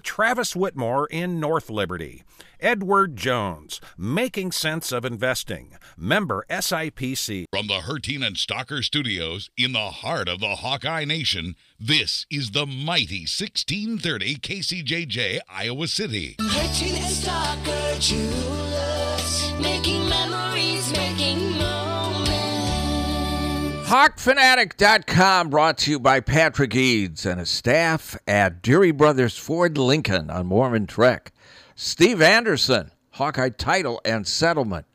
Travis Whitmore in North Liberty. Edward Jones, Making Sense of Investing, member SIPC. From the Herteen and Stocker studios in the heart of the Hawkeye Nation, this is the mighty 1630 KCJJ, Iowa City. Herteen and Stocker Jewelers, making memories, making moments. HawkFanatic.com brought to you by Patrick Eads and his staff at Deery Brothers Ford Lincoln on Mormon Trek. Steve Anderson, Hawkeye Title and Settlement.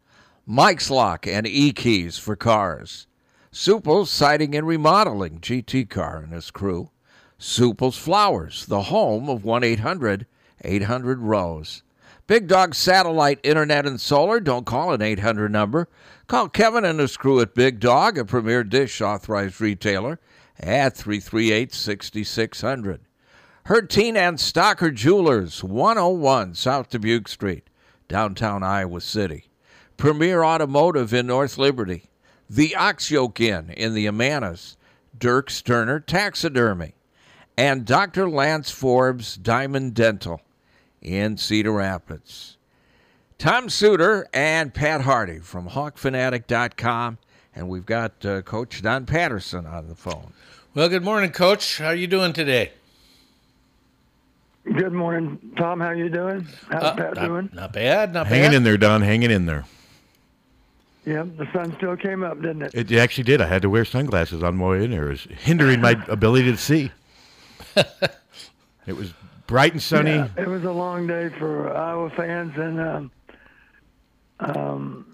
Mike's Lock and E Keys for cars. Supple's Siding and Remodeling, GT Car and his crew. Supple's Flowers, the home of 1 800 800 Rose. Big Dog Satellite Internet and Solar, don't call an 800 number. Call Kevin and his crew at Big Dog, a premier dish authorized retailer, at 338 6600. Herteen and Stocker Jewelers, 101 South Dubuque Street, downtown Iowa City. Premier Automotive in North Liberty. The Ox Yoke Inn in the Amanas. Dirk Sterner Taxidermy. And Dr. Lance Forbes Diamond Dental in Cedar Rapids. Tom Suter and Pat Harty from HawkFanatic.com. And we've got uh, Coach Don Patterson on the phone. Well, good morning, Coach. How are you doing today? Good morning, Tom. How are you doing? How's Uh, Pat not, doing? Not bad, not Hanging bad. in there, Don. Hanging in there. Yep, the sun still came up, didn't it? It actually did. I had to wear sunglasses on my way in there. It was hindering my ability to see. it was bright and sunny. Yeah, it was a long day for Iowa fans, and um, um,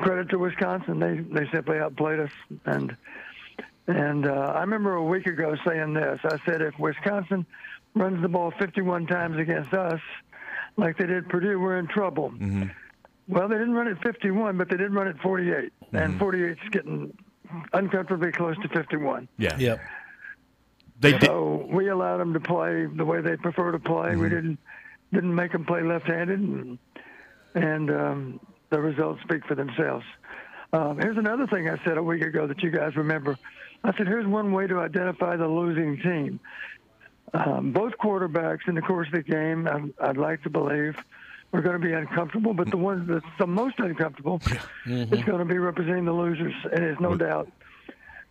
credit to Wisconsin. They they simply outplayed us, and and uh, I remember a week ago saying this. I said if Wisconsin runs the ball 51 times against us, like they did Purdue, we're in trouble. Mm-hmm. Well, they didn't run it 51, but they did run it 48, Mm-hmm. and 48 is getting uncomfortably close to 51. Yeah. Yep. They did. So we allowed them to play the way they prefer to play. We didn't didn't make them play left-handed, and and um, the results speak for themselves. Um, here's another thing I said a week ago that you guys remember. I said, here's one way to identify the losing team. Um, both quarterbacks in the course of the game, I'd, I'd like to believe, are going to be uncomfortable, but the one that's the most uncomfortable is going to be representing the losers, and there's no doubt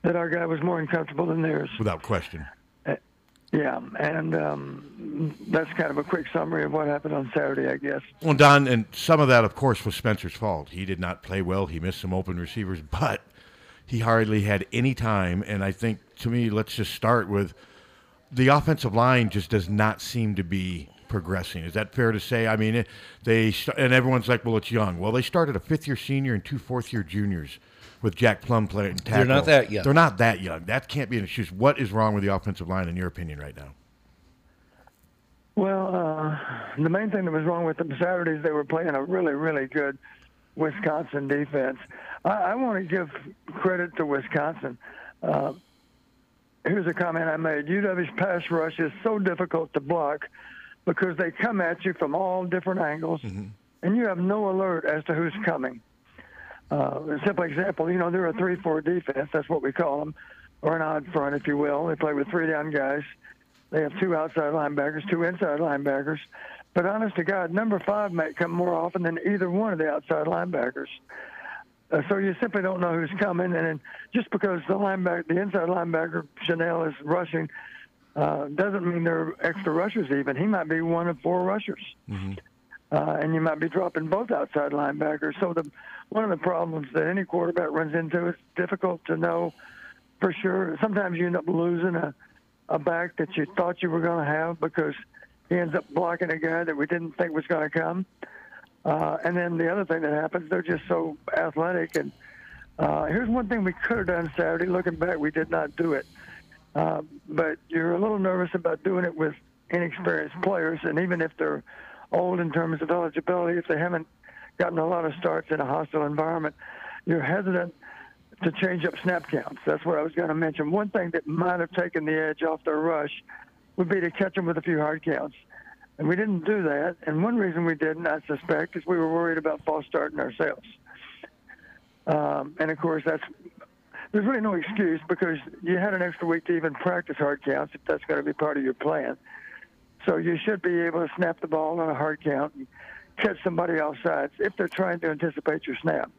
that our guy was more uncomfortable than theirs. Without question. Yeah, and um, that's kind of a quick summary of what happened on Saturday, I guess. Well, Don, and some of that, of course, was Spencer's fault. He did not play well. He missed some open receivers, but he hardly had any time. And I think, to me, let's just start with the offensive line just does not seem to be progressing. Is that fair to say? I mean, they and everyone's like, well, it's young. Well, they started a fifth-year senior and two fourth-year juniors with Jack Plumb playing tackle. They're not that young. They're not that young. That can't be an excuse. What is wrong with the offensive line, in your opinion, right now? Well, uh, the main thing that was wrong with them Saturdays, they were playing a really, really good Wisconsin defense. I, I want to give credit to Wisconsin. Uh, here's a comment I made. UW's pass rush is so difficult to block because they come at you from all different angles, and you have no alert as to who's coming. Uh, a simple example, you know, they're a 3 4 defense. That's what we call them, or an odd front, if you will. They play with three down guys. They have two outside linebackers, two inside linebackers. But honest to God, number five might come more often than either one of the outside linebackers. Uh, so you simply don't know who's coming, and just because the linebacker, the inside linebacker Chenal is rushing, uh, doesn't mean they're extra rushers. Even he might be one of four rushers, uh, and you might be dropping both outside linebackers. So the one of the problems that any quarterback runs into is difficult to know for sure. Sometimes you end up losing a a back that you thought you were going to have because he ends up blocking a guy that we didn't think was going to come. Uh, and then the other thing that happens, they're just so athletic. And uh, here's one thing we could have done Saturday. Looking back, we did not do it. Uh, but you're a little nervous about doing it with inexperienced players, and even if they're old in terms of eligibility, if they haven't gotten a lot of starts in a hostile environment, you're hesitant to change up snap counts. That's what I was going to mention. One thing that might have taken the edge off their rush would be to catch them with a few hard counts. And we didn't do that. And one reason we didn't, I suspect, is we were worried about false starting ourselves. Um, and of course, that's there's really no excuse because you had an extra week to even practice hard counts if that's going to be part of your plan. So you should be able to snap the ball on a hard count and catch somebody off sides if they're trying to anticipate your snap.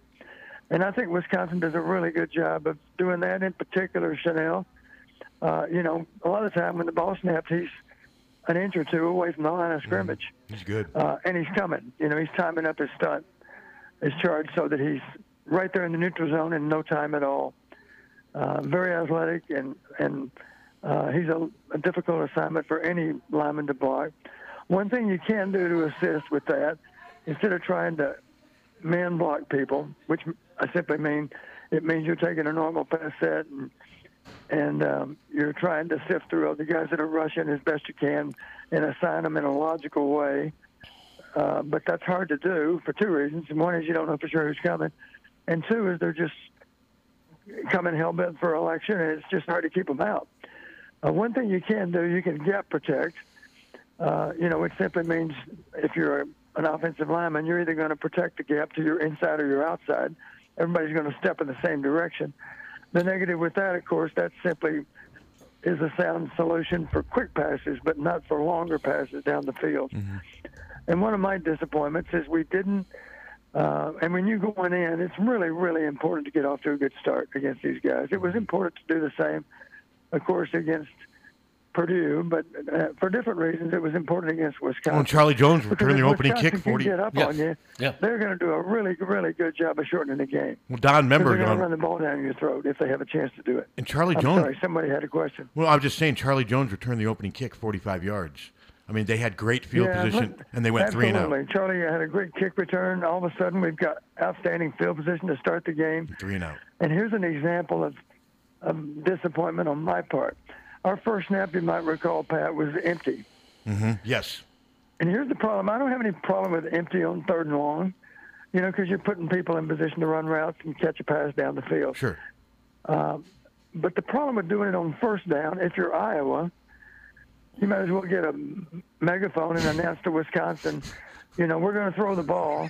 And I think Wisconsin does a really good job of doing that. In particular, Chenal. Uh, you know, a lot of the time when the ball snaps, he's an inch or two away from the line of scrimmage, He's good. uh, and he's coming. You know, he's timing up his stunt, his charge, so that he's right there in the neutral zone in no time at all. Uh, very athletic, and and uh, he's a, a difficult assignment for any lineman to block. One thing you can do to assist with that, instead of trying to man block people, which I simply mean it means you're taking a normal pass set and and um, you're trying to sift through all the guys that are rushing as best you can and assign them in a logical way. Uh, but that's hard to do for two reasons. One is you don't know for sure who's coming, and two is they're just coming hell bent for election, and it's just hard to keep them out. Uh, one thing you can do, you can gap protect. Uh, you know, which simply means if you're a, an offensive lineman, you're either going to protect the gap to your inside or your outside. Everybody's going to step in the same direction. The negative with that, of course, that simply is a sound solution for quick passes, but not for longer passes down the field. And one of my disappointments is we didn't. Uh, and when you're going in, it's really, really important to get off to a good start against these guys. It was important to do the same, of course, against Purdue, but uh, for different reasons, it was important against Wisconsin. Oh, and Charlie Jones returned the if opening Wisconsin kick can 40. Get up Yeah. on you. Yeah. They're going to do a really, really good job of shortening the game. Well, Don 'Cause Member they're going to run the ball down your throat if they have a chance to do it. and Charlie I'm Jones. sorry, somebody had a question. Well, I was just saying, Charlie Jones returned the opening kick 45 yards. I mean, they had great field yeah, position, but- and they went three and out. absolutely. Charlie had a great kick return. All of a sudden, we've got outstanding field position to start the game. Three and out. And here's an example of, of disappointment on my part. Our first snap, you might recall, Pat, was empty. Mm-hmm. Yes. And here's the problem. I don't have any problem with empty on third and long, you know, because you're putting people in position to run routes and catch a pass down the field. Sure. Uh, but the problem with doing it on first down, if you're Iowa, you might as well get a megaphone and announce to Wisconsin, you know, we're going to throw the ball.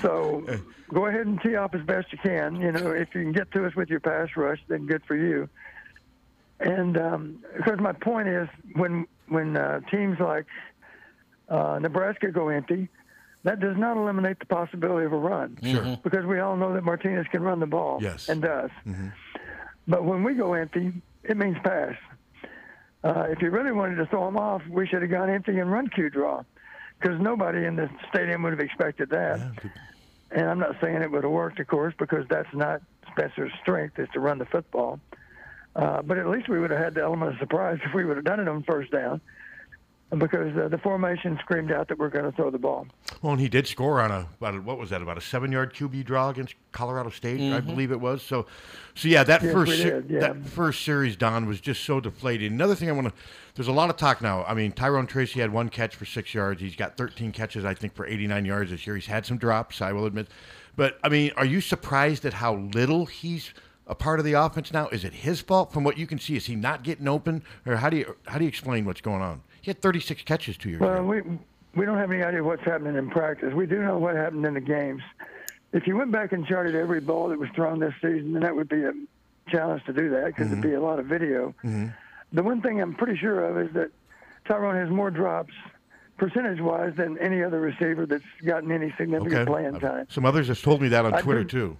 So go ahead and tee off as best you can. You know, if you can get to us with your pass rush, then good for you. And um, because my point is, when when uh, teams like uh, Nebraska go empty, that does not eliminate the possibility of a run. Sure. Because we all know that Martinez can run the ball. Yes. And does. But when we go empty, it means pass. Uh, if you really wanted to throw them off, we should have gone empty and run Q draw, because nobody in the stadium would have expected that. And I'm not saying it would have worked, of course, because that's not Spencer's strength is to run the football. Uh, but at least we would have had the element of surprise if we would have done it on first down, because uh, the formation screamed out that we're going to throw the ball. Well, and he did score on a, about a what was that about a seven-yard QB draw against Colorado State, I believe it was. So, so yeah, that Mm-hmm. Yes, first se- did, yeah. that first series, Don was just so deflated. Another thing I want to, there's a lot of talk now. I mean, Tyrone Tracy had one catch for six yards. He's got 13 catches, I think, for 89 yards this year. He's had some drops, I will admit. But I mean, are you surprised at how little he's a part of the offense now? Is it his fault? From what you can see, is he not getting open, or how do you how do you explain what's going on? He had 36 catches two years Well, ago. we we don't have any idea what's happening in practice. We do know what happened in the games. If you went back and charted every ball that was thrown this season, then that would be a challenge to do that because it'd be mm-hmm. a lot of video. Mm-hmm. The one thing I'm pretty sure of is that Tyrone has more drops percentage-wise than any other receiver that's gotten any significant playing time. Some others have told me that on I Twitter do- too.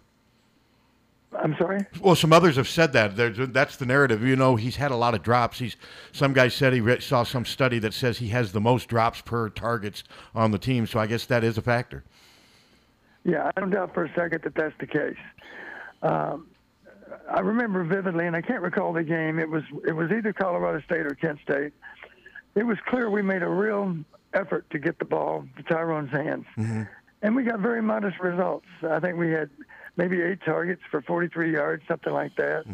I'm sorry. Well, some others have said that. There's, that's the narrative. You know, he's had a lot of drops. He's some guy said he re- saw some study that says he has the most drops per targets on the team. So I guess that is a factor. Yeah, I don't doubt for a second that that's the case. Um, I remember vividly, and I can't recall the game. It was it was either Colorado State or Kent State, it was clear we made a real effort to get the ball to Tyrone's hands, and we got very modest results. I think we had maybe eight targets for 43 yards, something like that,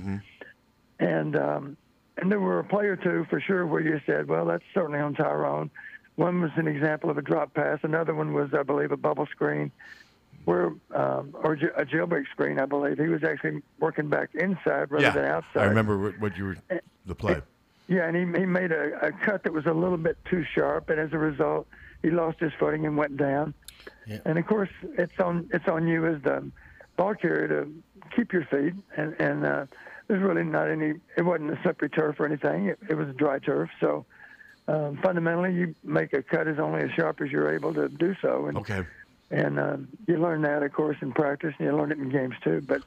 and um, and there were a play or two for sure where you said, well, that's certainly on Tyrone. One was an example of a drop pass. Another one was, I believe, a bubble screen, where um, or a jailbreak screen. I believe he was actually working back inside rather than outside. I remember what, what you were the play. Yeah, and he, he made a, a cut that was a little bit too sharp, and as a result, he lost his footing and went down. Yeah. And of course, it's on it's on you as the ball carrier to keep your feet. And and uh, there's really not any. It wasn't a slippery turf or anything. It, it was dry turf. So um, fundamentally, you make a cut as only as sharp as you're able to do so. And Okay. and uh, you learn that, of course, in practice, and you learn it in games too. But,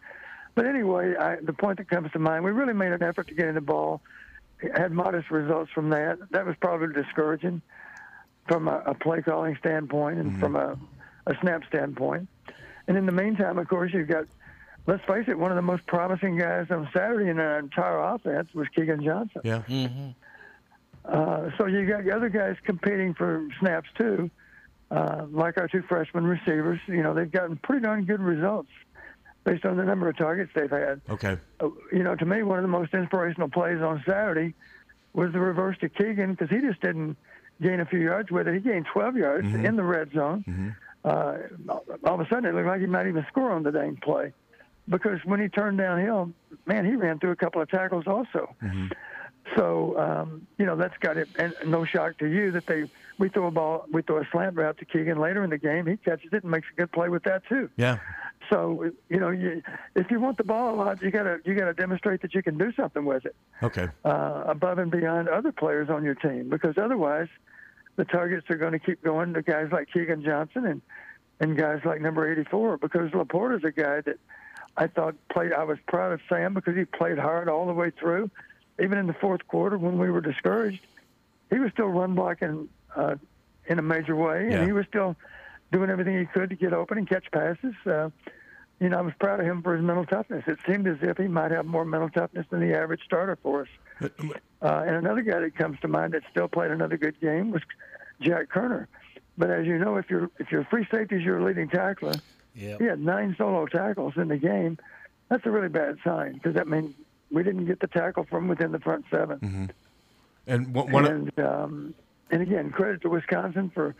but anyway, I, the point that comes to mind, we really made an effort to get in the ball. Had modest results from that. That was probably discouraging from a, a play calling standpoint and from a, a snap standpoint. And in the meantime, of course, you've got, let's face it, one of the most promising guys on Saturday in our entire offense was Keagan Johnson. Yeah. Uh, so you got the other guys competing for snaps too, uh, like our two freshman receivers. You know, they've gotten pretty darn good results based on the number of targets they've had. Okay. Uh, you know, to me, one of the most inspirational plays on Saturday was the reverse to Keagan because he just didn't gain a few yards with it. He gained 12 yards in the red zone. Uh, all of a sudden, it looked like he might even score on the dang play because when he turned downhill, man, he ran through a couple of tackles also. So um, you know that's got it, and no shock to you that they we throw a ball, we throw a slant route to Keagan later in the game. He catches it and makes a good play with that too. Yeah. So you know, you, if you want the ball a lot, you gotta you gotta demonstrate that you can do something with it Okay. uh, above and beyond other players on your team, because otherwise, the targets are going to keep going to guys like Keagan Johnson and and guys like number 84. Because LaPorta's a guy that I thought played. I was proud of Sam because he played hard all the way through, even in the fourth quarter when we were discouraged. He was still run blocking uh, in a major way, Yeah. and he was still doing everything he could to get open and catch passes. Uh, you know, I was proud of him for his mental toughness. It seemed as if he might have more mental toughness than the average starter for us. Uh, and another guy that comes to mind that still played another good game was Jack Koerner. But as you know, if you're if your free safety is your leading tackler, Yeah. he had nine solo tackles in the game. That's a really bad sign because that means we didn't get the tackle from within the front 7 And one, one and um, and again, credit to Wisconsin for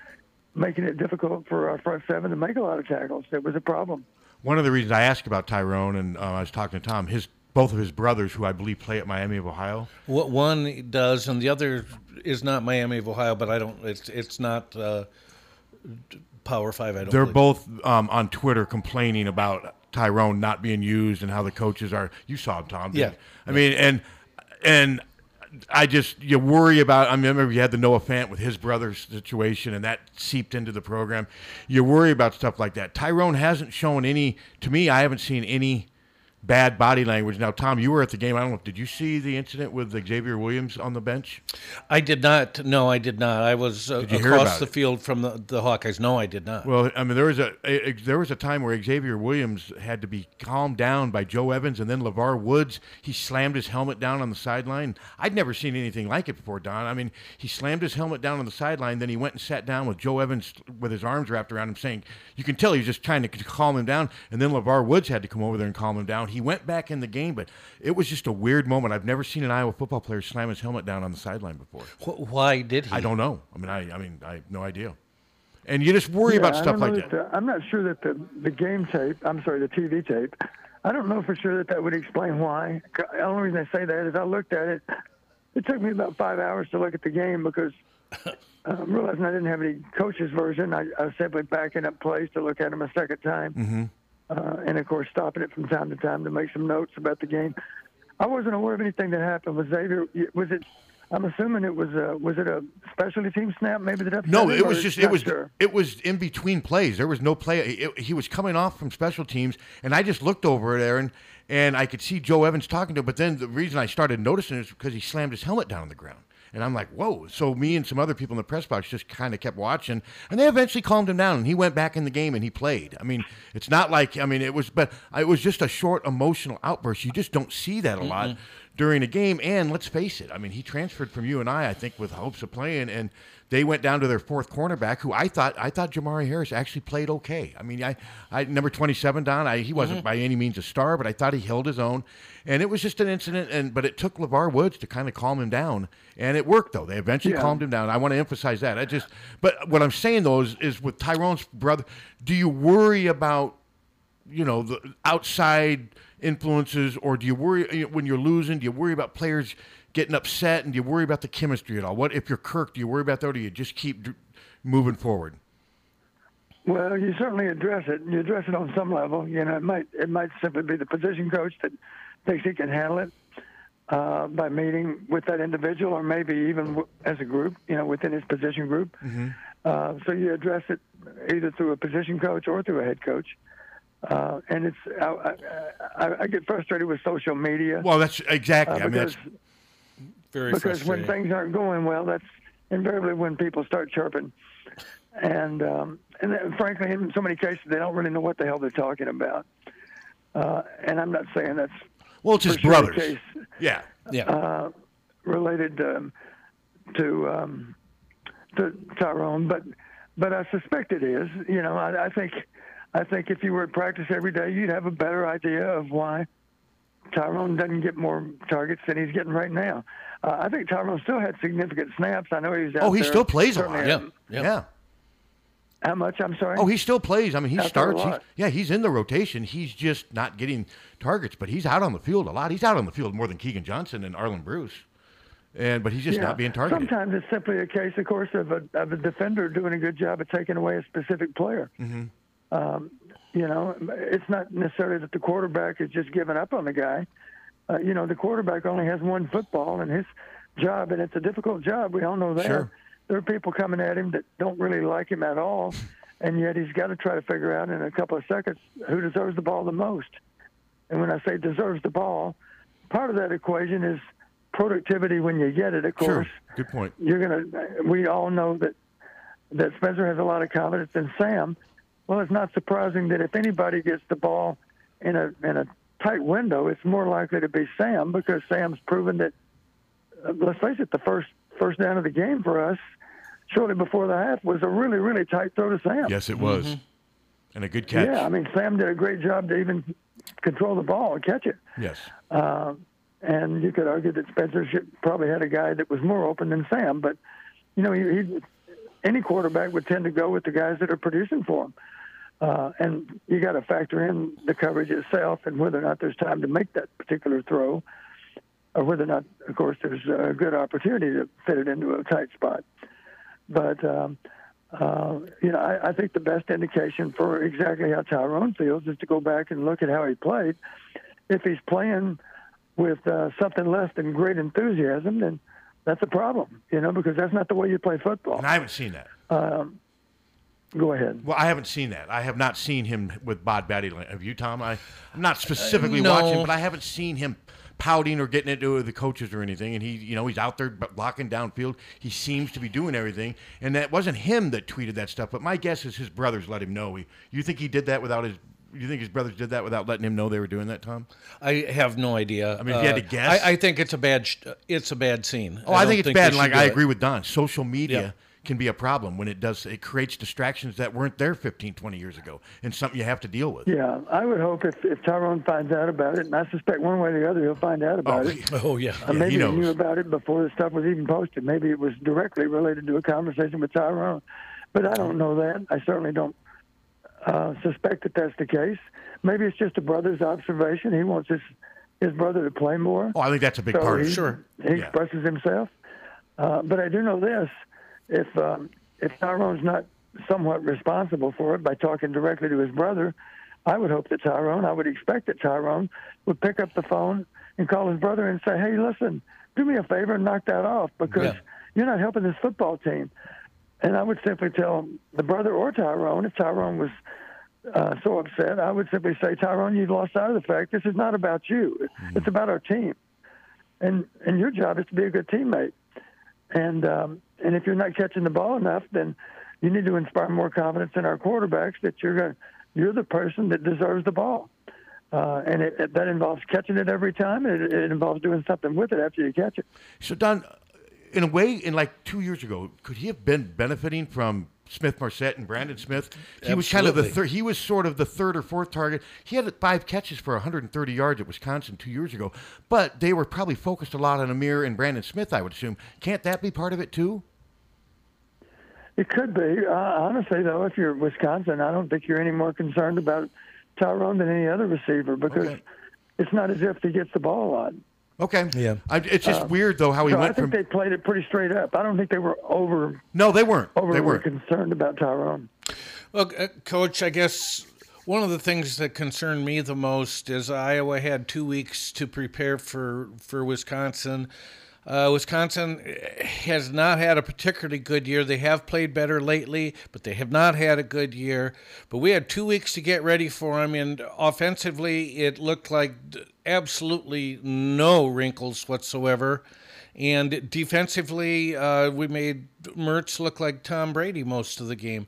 making it difficult for our front seven to make a lot of tackles. It was a problem. One of the reasons I asked about Tyrone, and uh, I was talking to Tom, his both of his brothers, who I believe play at Miami of Ohio. What one does, and the other is not Miami of Ohio, but I don't. It's it's not uh, Power Five. I don't. They're believe. both um, on Twitter complaining about Tyrone not being used and how the coaches are. You saw him, Tom. Yeah. you? I mean, and and I just you worry about. I remember you had the Noah Fant with his brother's situation, and that seeped into the program. You worry about stuff like that. Tyrone hasn't shown any. To me, I haven't seen any bad body language. Now, Tom, you were at the game. I don't know. Did you see the incident with Xavier Williams on the bench? I did not. No, I did not. I was uh, Did you hear across the it? field from the, the Hawkeyes. No, I did not. Well, I mean, there was a, a, there was a time where Xavier Williams had to be calmed down by Joe Evans, and then LeVar Woods. He slammed his helmet down on the sideline. I'd never seen anything like it before, Don. I mean, he slammed his helmet down on the sideline, then he went and sat down with Joe Evans with his arms wrapped around him, saying, "You can tell he was just trying to calm him down." And then LeVar Woods had to come over there and calm him down. He went back in the game, but it was just a weird moment. I've never seen an Iowa football player slam his helmet down on the sideline before. Wh- Why did he? I don't know. I mean, I, I mean, I have no idea. And you just worry Yeah, about stuff like that. that the- I'm not sure that the, the game tape, I'm sorry, the TV tape, I don't know for sure that that would explain why. The only reason I say that is I looked at it. It took me about five hours to look at the game because uh, realizing I didn't have any coach's version. I, I was simply backing up plays to look at them a second time. Mm-hmm. Uh, and of course stopping it from time to time to make some notes about the game. I wasn't aware of anything that happened Was Xavier. Was it? I'm assuming it was. A, was it a specialty team snap? Maybe that upset No, it was just it was Sure. it was in between plays. There was no play. It- he was coming off from special teams, and I just looked over there and and I could see Joe Evans talking to him. But then the reason I started noticing is because he slammed his helmet down on the ground. And I'm like, whoa. So me and some other people in the press box just kind of kept watching, and they eventually calmed him down, and he went back in the game and he played. I mean, it's not like I mean it was, but it was just a short emotional outburst. You just don't see that a lot during a game. And let's face it, I mean, he transferred from you and I, I think, with hopes of playing, and they went down to their fourth cornerback, who I thought I thought Jamari Harris actually played okay. I mean, I, I number twenty seven Don, I, he wasn't mm-hmm. by any means a star, but I thought he held his own, and it was just an incident. And but it took LeVar Woods to kind of calm him down, and it worked though. They eventually Yeah. calmed him down. I want to emphasize that. I just, but what I'm saying though is, is with Tyrone's brother, do you worry about you know the outside influences or do you worry when you're losing do you worry about players getting upset and do you worry about the chemistry at all what if you're kirk do you worry about that or do you just keep d- moving forward Well, you certainly address it. You address it on some level. You know, it might it might simply be the position coach that thinks he can handle it uh, by meeting with that individual, or maybe even w- as a group. You know, within his position group. Uh, so you address it either through a position coach or through a head coach. Uh, and it's I, I, I, get frustrated with social media. well that's exactly uh, i mean that's Very because when things aren't going well, that's invariably when people start chirping. And um, and then, frankly, in so many cases, they don't really know what the hell they're talking about. Uh, and I'm not saying that's well it's his for sure brothers case yeah yeah. related um, to um, to Tyrone, but but I suspect it is. You know, I, I think I think if you were at practice every day, you'd have a better idea of why Tyrone doesn't get more targets than he's getting right now. Uh, I think Tyrone still had significant snaps. I know he was out oh he there. still plays a lot Yeah. Yeah. yeah How much? I'm sorry. Oh, he still plays. I mean, he Out there a starts. He's, yeah, he's in the rotation. He's just not getting targets, but he's out on the field a lot. He's out on the field more than Keagan Johnson and Arland Bruce, and but he's just Yeah. not being targeted. Sometimes it's simply a case, of course, of a, of a defender doing a good job of taking away a specific player. Mm-hmm. Um, you know, it's not necessarily that the quarterback is just giving up on the guy. Uh, you know, the quarterback only has one football, and his job, and it's a difficult job. We all know that. Sure. There are people coming at him that don't really like him at all, and yet he's got to try to figure out in a couple of seconds who deserves the ball the most. And when I say deserves the ball, part of that equation is productivity when you get it, of Sure, course good point. you're gonna. We all know that that Spencer has a lot of confidence in Sam. Well, it's not surprising that if anybody gets the ball in a in a tight window, it's more likely to be Sam because Sam's proven that. Uh, let's face it, the first first down of the game for us, shortly before the half, was a really really tight throw to Sam. Yes, it was, and a good catch. Yeah, I mean Sam did a great job to even control the ball and catch it. yes, And you could argue that Spencer should, probably had a guy that was more open than Sam, but you know, he, he any quarterback would tend to go with the guys that are producing for him. Uh, and you got to factor in the coverage itself and whether or not there's time to make that particular throw, or whether or not, of course, there's a good opportunity to fit it into a tight spot. But um, uh, you know, I, I think the best indication for exactly how Tyrone feels is to go back and look at how he played. If he's playing with uh, something less than great enthusiasm, then that's a problem, you know, because that's not the way you play football. and I haven't seen that. Go ahead. Well, I haven't seen that. I have not seen him with Bod Batty. Have you, Tom? I, I'm not uh, specifically no. watching, but I haven't seen him pouting or getting into it with the coaches or anything. And he, you know, he's out there b- blocking downfield. He seems to be doing everything. And that wasn't him that tweeted that stuff. But my guess is his brothers let him know. He, you think he did that without his? You think his brothers did that without letting him know they were doing that, Tom? I have no idea. I mean, if you had to uh, guess? I, I think it's a bad. Sh- it's a bad scene. Oh, I, don't think it's they bad. Like do I it. agree with Don. Social media Yeah. Can be a problem when it does. It creates distractions that weren't there 15, 20 years ago, and something you have to deal with. Yeah, I would hope if, if Tyrone finds out about it, and I suspect one way or the other he'll find out about Oh, it. Oh yeah. Uh, Yeah, maybe he knows. knew about it before the stuff was even posted. Maybe it was directly related to a conversation with Tyrone. But I don't know that. I certainly don't uh, suspect that that's the case. Maybe it's just a brother's observation. He wants his his brother to play more. Oh, I think that's a big so part of he, it. Sure. He Yeah. expresses himself. Uh, but I do know this: if um, if Tyrone's not somewhat responsible for it by talking directly to his brother, I would hope that Tyrone, I would expect that Tyrone would pick up the phone and call his brother and say, "Hey, listen, do me a favor and knock that off because Yeah. you're not helping this football team." And I would simply tell the brother or Tyrone, if Tyrone was uh, so upset, I would simply say, Tyrone, you've lost sight of the fact this is not about you. It's about our team, and and your job is to be a good teammate. And um, and if you're not catching the ball enough, then you need to inspire more confidence in our quarterbacks that you're going you're the person that deserves the ball. uh, and it, it, that involves catching it every time. And it, it involves doing something with it after you catch it. So Don, in a way, in like two years ago, could he have been benefiting from Smith-Marsette and Brandon Smith? He was kind of the third. He was sort of the third or fourth target. He had five catches for 130 yards at Wisconsin two years ago, but they were probably focused a lot on Ihmir and Brandon Smith. I would assume. Can't that be part of it too? It could be. Uh, honestly, though, if you're Wisconsin, I don't think you're any more concerned about Tyrone than any other receiver because Okay. it's not as if he gets the ball a lot. Okay. Yeah. I, it's just weird though how he So I think from. they played it pretty straight up. I don't think they were over no, they weren't. overly they weren't. concerned about Tyrone. Well, uh, Coach, I guess one of the things that concerned me the most is Iowa had two weeks to prepare for for Wisconsin. Uh, Wisconsin has not had a particularly good year. They have played better lately, but they have not had a good year. But we had two weeks to get ready for them, and offensively, it looked like absolutely no wrinkles whatsoever. And defensively, uh, we made Mertz look like Tom Brady most of the game.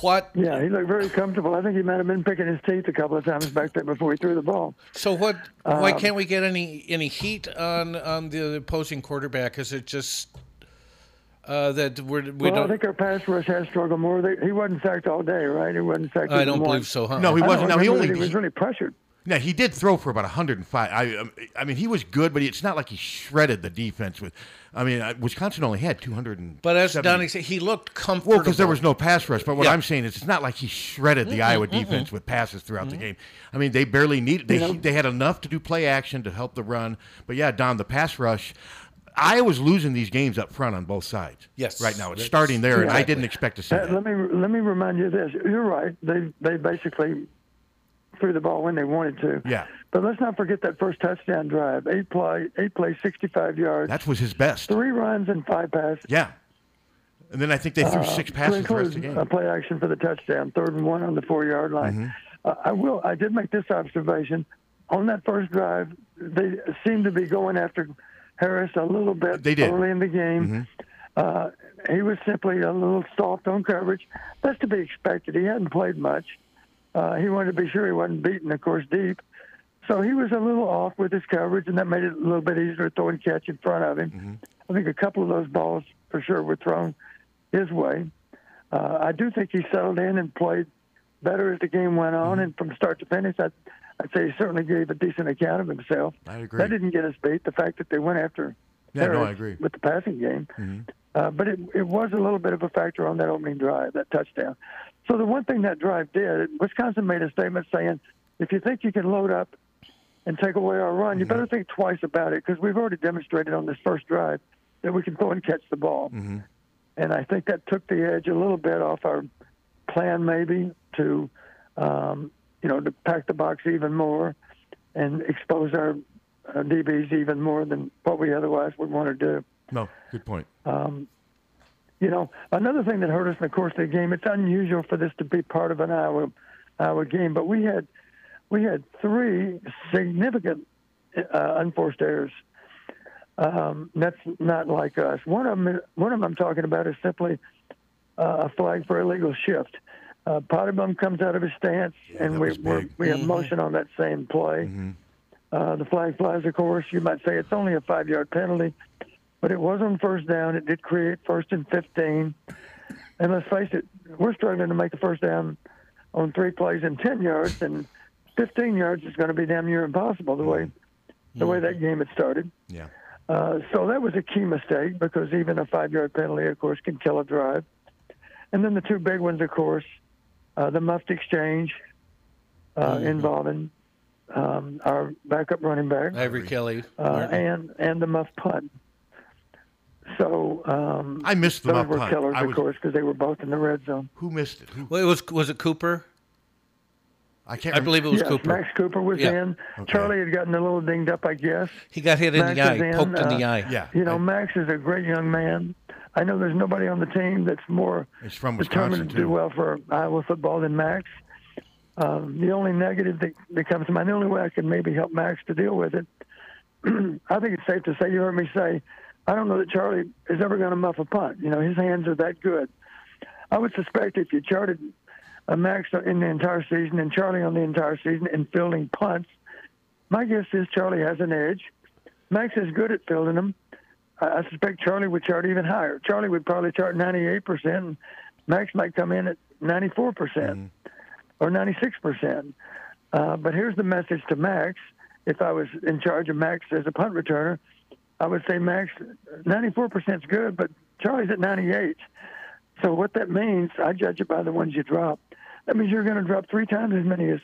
What Yeah, he looked very comfortable. I think he might have been picking his teeth a couple of times back there before he threw the ball. So what? Um, why can't we get any any heat on on the opposing quarterback? Is it just uh, that we're, we well, I don't? think our pass rush has struggled more. They, he wasn't sacked all day, right? He wasn't sacked. I don't once. believe so. Huh? No, he I wasn't. No, he only he was really pressured. Now he did throw for about 105. I, um, I mean, he was good, but it's not like he shredded the defense with. I mean, uh, Wisconsin only had 200. and But as 70. Donnie said, he looked comfortable. well, because there was no pass rush. But what Yeah. I'm saying is, it's not like he shredded the Iowa defense with passes throughout the game. I mean, they barely needed. They You know- they had enough to do play action to help the run. But yeah, Don, the pass rush. Iowa's losing these games up front on both sides. Yes. right now it's That's- starting there, and I didn't expect to see Uh, that. let me let me remind you of this. You're right. They they basically threw the ball when they wanted to. Yeah. But let's not forget that first touchdown drive. Eight play, eight play, 65 yards, That was his best. three runs and five passes. Yeah, and then I think they threw six passes the rest of the game. a play action for the touchdown, third and one on the four yard line. Mm-hmm. Uh, I will. I did make this observation on that first drive. They seemed to be going after Harris a little bit They did. Mm-hmm. early in the game. Uh, he was simply a little soft on coverage. That's to be expected. He hadn't played much. Uh, he wanted to be sure he wasn't beaten, of course, deep. So he was a little off with his coverage, and that made it a little bit easier to throw and catch in front of him. Mm-hmm. I think a couple of those balls for sure were thrown his way. Uh, I do think he settled in and played better as the game went on, Mm-hmm. and from start to finish, I'd, I'd say he certainly gave a decent account of himself. I agree. That didn't get us beat. The fact that they went after Yeah, no, I agree. with the passing game, Mm-hmm. uh, but it, it was a little bit of a factor on that opening drive, that touchdown. So the one thing that drive did, Wisconsin made a statement saying, if you think you can load up and take away our run, you better think twice about it because we've already demonstrated on this first drive that we can throw and catch the ball. And I think that took the edge a little bit off our plan, maybe to, um, you know, to pack the box even more and expose our uh, DBs even more than what we otherwise would want to do. No, good point. You know, another thing that hurt us in the course of the game, it's unusual for this to be part of an Iowa, Iowa game, but we had we had three significant uh, unforced errors. Um, that's not like us. One of them, one of them I'm talking about is simply uh, a flag for illegal shift. Uh, Potterbum comes out of his stance, and we we're, we have motion on that same play. Uh, the flag flies, of course. You might say it's only a five-yard penalty, but it was on first down. It did create first and 15. And let's face it, we're struggling to make the first down on three plays in 10 yards, and 15 yards is going to be damn near impossible the way the way that game had started. Yeah. Uh, so that was a key mistake because even a five-yard penalty, of course, can kill a drive. And then the two big ones, of course, uh, the muffed exchange uh, involving um, our backup running back Ivory Kelly. uh, and and the muff punt. So um, I missed the those were punt. killers, I of was- course, because they were both in the red zone. Who missed it? Who, Well, it was was it Cooper? I can't. I believe it was yes, Cooper. Max Cooper was Yeah. in. Okay. Charlie had gotten a little dinged up, I guess. He got hit in Max the eye, in, poked in the uh, eye. Yeah. You know, I- Max is a great young man. I know there's nobody on the team that's more It's from determined Wisconsin to do well for Iowa football than Max. Um, the only negative that, that comes to mind, the only way I can maybe help Max to deal with it, I think it's safe to say, you heard me say, I don't know that Charlie is ever going to muff a punt. You know, his hands are that good. I would suspect if you charted uh, Max in the entire season and Charlie on the entire season in fielding punts, my guess is Charlie has an edge. Max is good at fielding them. I, I suspect Charlie would chart even higher. Charlie would probably chart 98%, and Max might come in at 94% or 96%. Uh, but here's the message to Max. If I was in charge of Max as a punt returner, I would say Max 94% is good, but Charlie's at 98. So what that means, I judge it by the ones you drop. That means you're going to drop three times as many as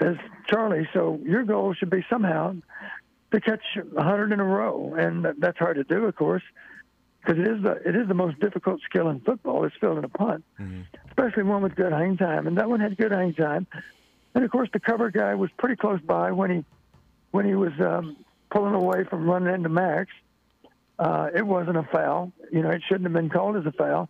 as Charlie. So your goal should be somehow to catch 100 in a row, and that's hard to do, of course, because it is the it is the most difficult skill in football is fielding a punt, especially one with good hang time. And that one had good hang time. And of course, the cover guy was pretty close by when he when he was um, pulling away from running into Max. Uh, it wasn't a foul. You know, it shouldn't have been called as a foul.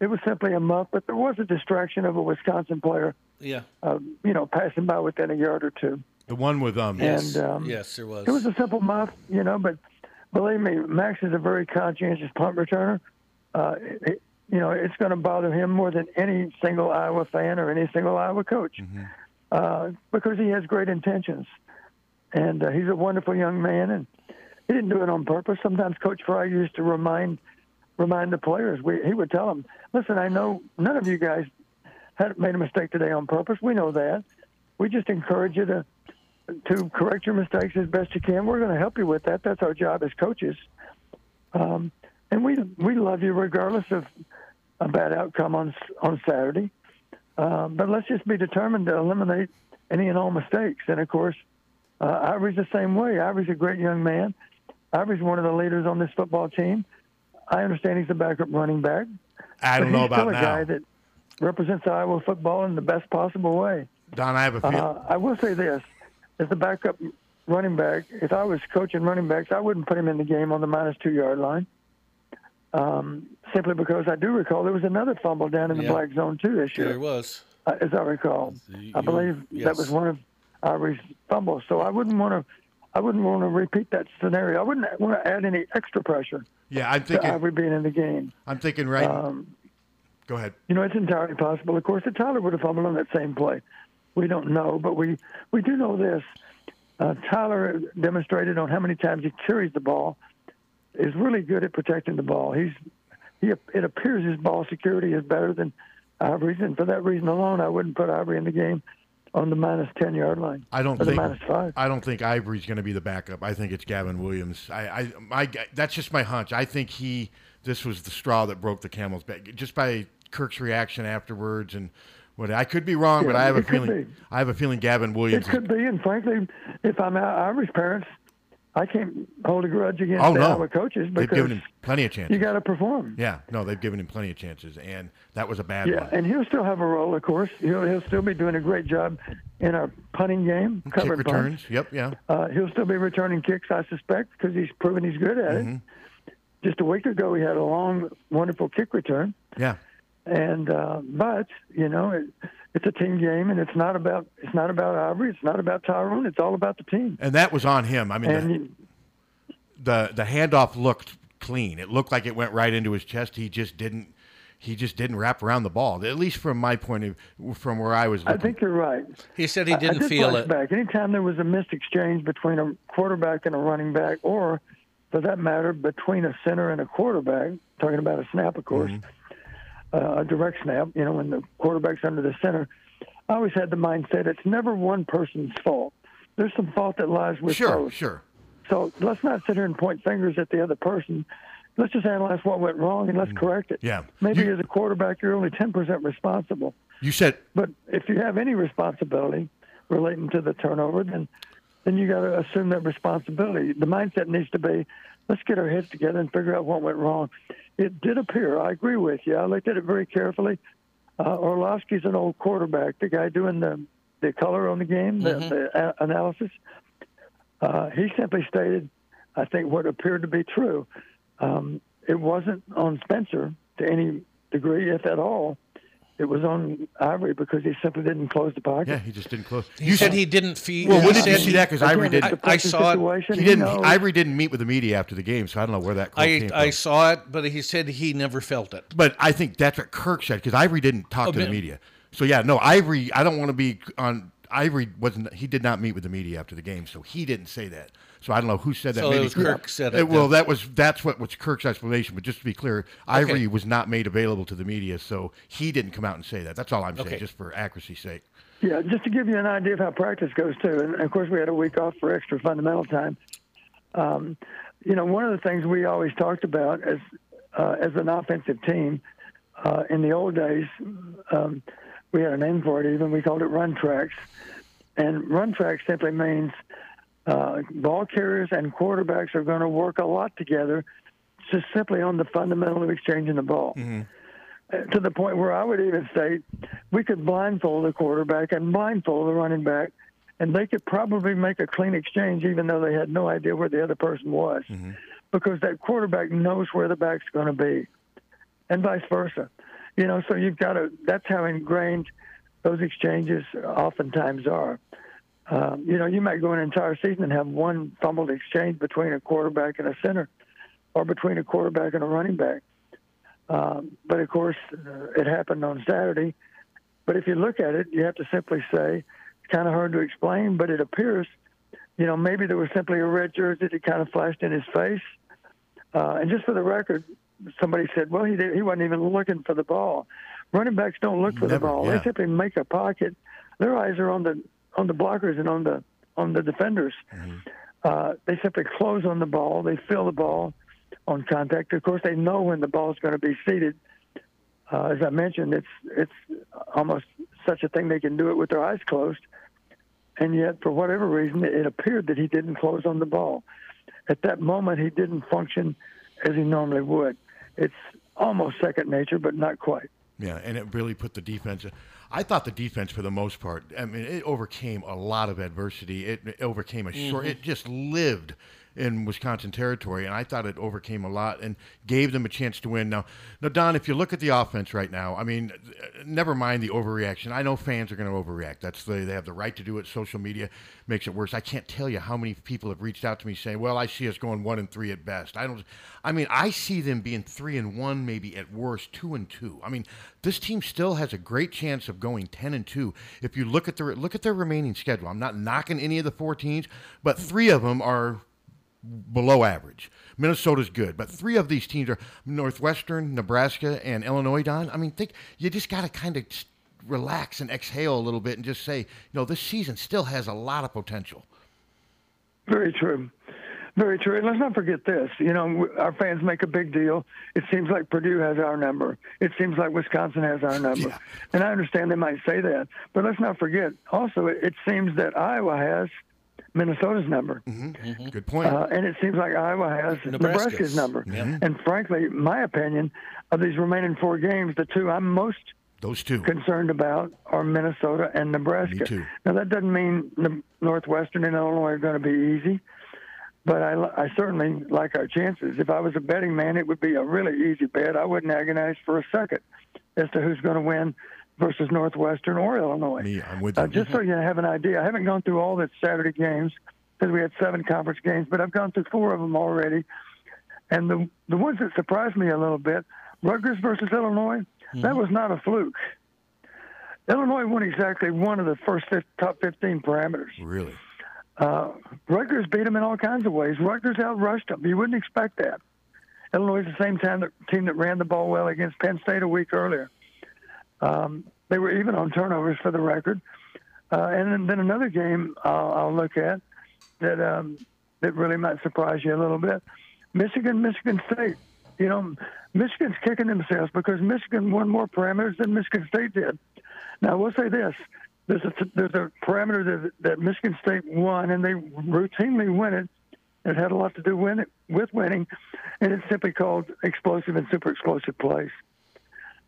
It was simply a muff, but there was a distraction of a Wisconsin player, Yeah. uh, you know, passing by within a yard or two. The one with um. Yes. And, um, yes, there was. It was a simple muff, you know, but believe me, Max is a very conscientious punt returner. Uh, it, you know, it's going to bother him more than any single Iowa fan or any single Iowa coach uh, because he has great intentions. And uh, he's a wonderful young man, and he didn't do it on purpose. Sometimes Coach Fry used to remind remind the players. We, he would tell them, "Listen, I know none of you guys had made a mistake today on purpose. We know that. We just encourage you to to correct your mistakes as best you can. We're going to help you with that. That's our job as coaches. Um, and we we love you regardless of a bad outcome on on Saturday. Uh, but let's just be determined to eliminate any and all mistakes. And of course, uh, Ivory's the same way. Ivory's a great young man. Ivory's one of the leaders on this football team. I understand he's a backup running back. I don't but know he's about still a now. guy that represents Iowa football in the best possible way. Don, I have a feeling. Uh, I will say this: as the backup running back, if I was coaching running backs, I wouldn't put him in the game on the minus two yard line. Um, simply because I do recall there was another fumble down in the Yeah. black zone too this year, there was. uh, as I recall. You- I believe that yes. was one of Ivory's fumbles. So I wouldn't want to. I wouldn't want to repeat that scenario. I wouldn't want to add any extra pressure yeah, I'm to thinking. Ivory being in the game. I'm thinking right. Um, go ahead. you know, it's entirely possible. Of course, that Tyler would have fumbled on that same play. We don't know, but we we do know this. Uh, Tyler demonstrated on how many times he carries the ball is really good at protecting the ball. He's he it appears his ball security is better than Ivory's, and for that reason alone, I wouldn't put Ivory in the game on the minus ten yard line. I don't think minus five. I don't think Ivory's going to be the backup. I think it's Gavin Williams. I, I my that's just my hunch. I think he this was the straw that broke the camel's back just by Kirk's reaction afterwards and what I could be wrong, but I have a feeling be. I have a feeling Gavin Williams. It could be, and frankly, if I'm Irish parents, I can't hold a grudge against oh the no, Iowa coaches they've because given him plenty of chances. you got to perform. yeah, no, they've given him plenty of chances, and that was a bad Yeah, one. and he'll still have a role, of course. He'll he'll still be doing a great job in our punting game, Kick covering punts. returns. Yep, yeah. Uh, he'll still be returning kicks, I suspect, because he's proven he's good at Mm-hmm. it. Just a week ago, he had a long, wonderful kick return, Yeah. and uh, but you know, it, it's a team game, and it's not about it's not about Ivory, it's not about Tyrone, it's all about the team. And that was on him. I mean, And the, you, the the handoff looked clean. It looked like it went right into his chest. He just didn't. He just didn't wrap around the ball. At least from my point of, from where I was Looking. I think you're right. He said he I- I didn't did feel it. Back. Anytime there was a missed exchange between a quarterback and a running back, or for that matter, between a center and a quarterback, talking about a snap, of course, Mm-hmm. Uh, a direct snap, you know, when the quarterback's under the center, I always had the mindset it's never one person's fault. There's some fault that lies with sure, both. sure. So let's not sit here and point fingers at the other person. Let's just analyze what went wrong and let's correct it. Mm. Yeah. Maybe You- as a quarterback, you're only 10% responsible. You said But if you have any responsibility relating to the turnover, then then you got to assume that responsibility. The mindset needs to be, let's get our heads together and figure out what went wrong. It did appear. I agree with you. I looked at it very carefully. Uh, Orlovsky's an old quarterback, the guy doing the the color on the game, the, the a- analysis. Uh, he simply stated, I think, what appeared to be true. Um, it wasn't on Spencer to any degree, if at all. It was on Ivory because he simply didn't close the pocket. Yeah, he just didn't close. He said he didn't feel. Well, he when did you said see he- that? Because Ivory didn't. a I pressure saw it. He didn't. knows. Ivory didn't meet with the media after the game, so I don't know where that quote I, came I from. saw it, but he said he never felt it. But I think that's what Kirk said because Ivory didn't talk Oh, to the media. So yeah, no, Ivory. I don't want to be on. Ivory wasn't. He did not meet with the media after the game, so he didn't say that. So I don't know who said that. So it Maybe was Kirk said it, well, that was that's what was Kirk's explanation. But just to be clear, Ivory was not made available to the media, so he didn't come out and say that. That's all I'm saying, Okay. just for accuracy's sake. Yeah, just to give you an idea of how practice goes too, and of course we had a week off for extra fundamental time. Um, you know, one of the things we always talked about as uh, as an offensive team uh, in the old days, um, we had a name for it. Even we called it run tracks, and run tracks simply means uh, ball carriers and quarterbacks are going to work a lot together, just simply on the fundamental of exchanging the ball uh, to the point where I would even say we could blindfold the quarterback and blindfold the running back, and they could probably make a clean exchange even though they had no idea where the other person was, because that quarterback knows where the back's going to be, and vice versa. You know, so you've got to. That's how ingrained those exchanges oftentimes are. Um, you know, you might go an entire season and have one fumbled exchange between a quarterback and a center, or between a quarterback and a running back. Um, but of course, uh, it happened on Saturday. But if you look at it, you have to simply say it's kind of hard to explain, but it appears, you know, maybe there was simply a red jersey that kind of flashed in his face. Uh, and just for the record, somebody said, well, he did, he wasn't even looking for the ball. Running backs don't look for the ball; yeah. they simply make a pocket. Their eyes are on the on the blockers and on the on the defenders. Uh, they simply close on the ball. They feel the ball on contact. Of course, they know when the ball is going to be seated. Uh, as I mentioned, it's it's almost such a thing they can do it with their eyes closed, and yet for whatever reason, it appeared that he didn't close on the ball. At that moment, he didn't function as he normally would. It's almost second nature, but not quite. Yeah, and it really put the defense. I thought the defense, for the most part, I mean, it overcame a lot of adversity. It, it overcame a short. Mm-hmm. It just lived in Wisconsin territory, and I thought it overcame a lot and gave them a chance to win. Now, now, Don, if you look at the offense right now, I mean, never mind the overreaction. I know fans are going to overreact. That's the, they have the right to do it. Social media makes it worse. I can't tell you how many people have reached out to me saying, "Well, I see us going one and three at best." I don't. I mean, I see them being three and one, maybe at worst two and two. I mean, this team still has a great chance of going ten and two if you look at their look at their remaining schedule. I'm not knocking any of the four teams, but three of them are below average. Minnesota's good, but three of these teams are Northwestern, Nebraska, and Illinois. Don, I mean, think you just got to kind of relax and exhale a little bit and just say, you know, this season still has a lot of potential. Very true. Very true. And let's not forget this. You know, our fans make a big deal. It seems like Purdue has our number. It seems like Wisconsin has our number. And I understand they might say that. But let's not forget, also, it, it seems that Iowa has Minnesota's number. Mm-hmm. Mm-hmm. Good point. Uh, and it seems like Iowa has Nebraska's. Nebraska's number. Yeah. Mm-hmm. And frankly, my opinion of these remaining four games, the two I'm most Those two. concerned about are Minnesota and Nebraska. Me too. Now that doesn't mean the Northwestern and Illinois are going to be easy, but I, I certainly like our chances. If I was a betting man, it would be a really easy bet. I wouldn't agonize for a second as to who's going to win versus Northwestern or Illinois. Me, I'm with you. Uh, just so you have an idea, I haven't gone through all the Saturday games because we had seven conference games, but I've gone through four of them already. And the the ones that surprised me a little bit, Rutgers versus Illinois, that was not a fluke. Illinois won exactly one of the first top 15 parameters. really. Uh, Rutgers beat them in all kinds of ways. Rutgers outrushed them. You wouldn't expect that. Illinois is the same time that, team that ran the ball well against Penn State a week earlier. Um, they were even on turnovers for the record. Uh, and then, another game I'll, I'll look at that um, that really might surprise you a little bit. Michigan, Michigan State. You know, Michigan's kicking themselves because Michigan won more parameters than Michigan State did. Now, I will say this: there's a there's a parameter that, that Michigan State won, and they routinely win it. It had a lot to do it, with winning, and it's simply called explosive and super explosive plays.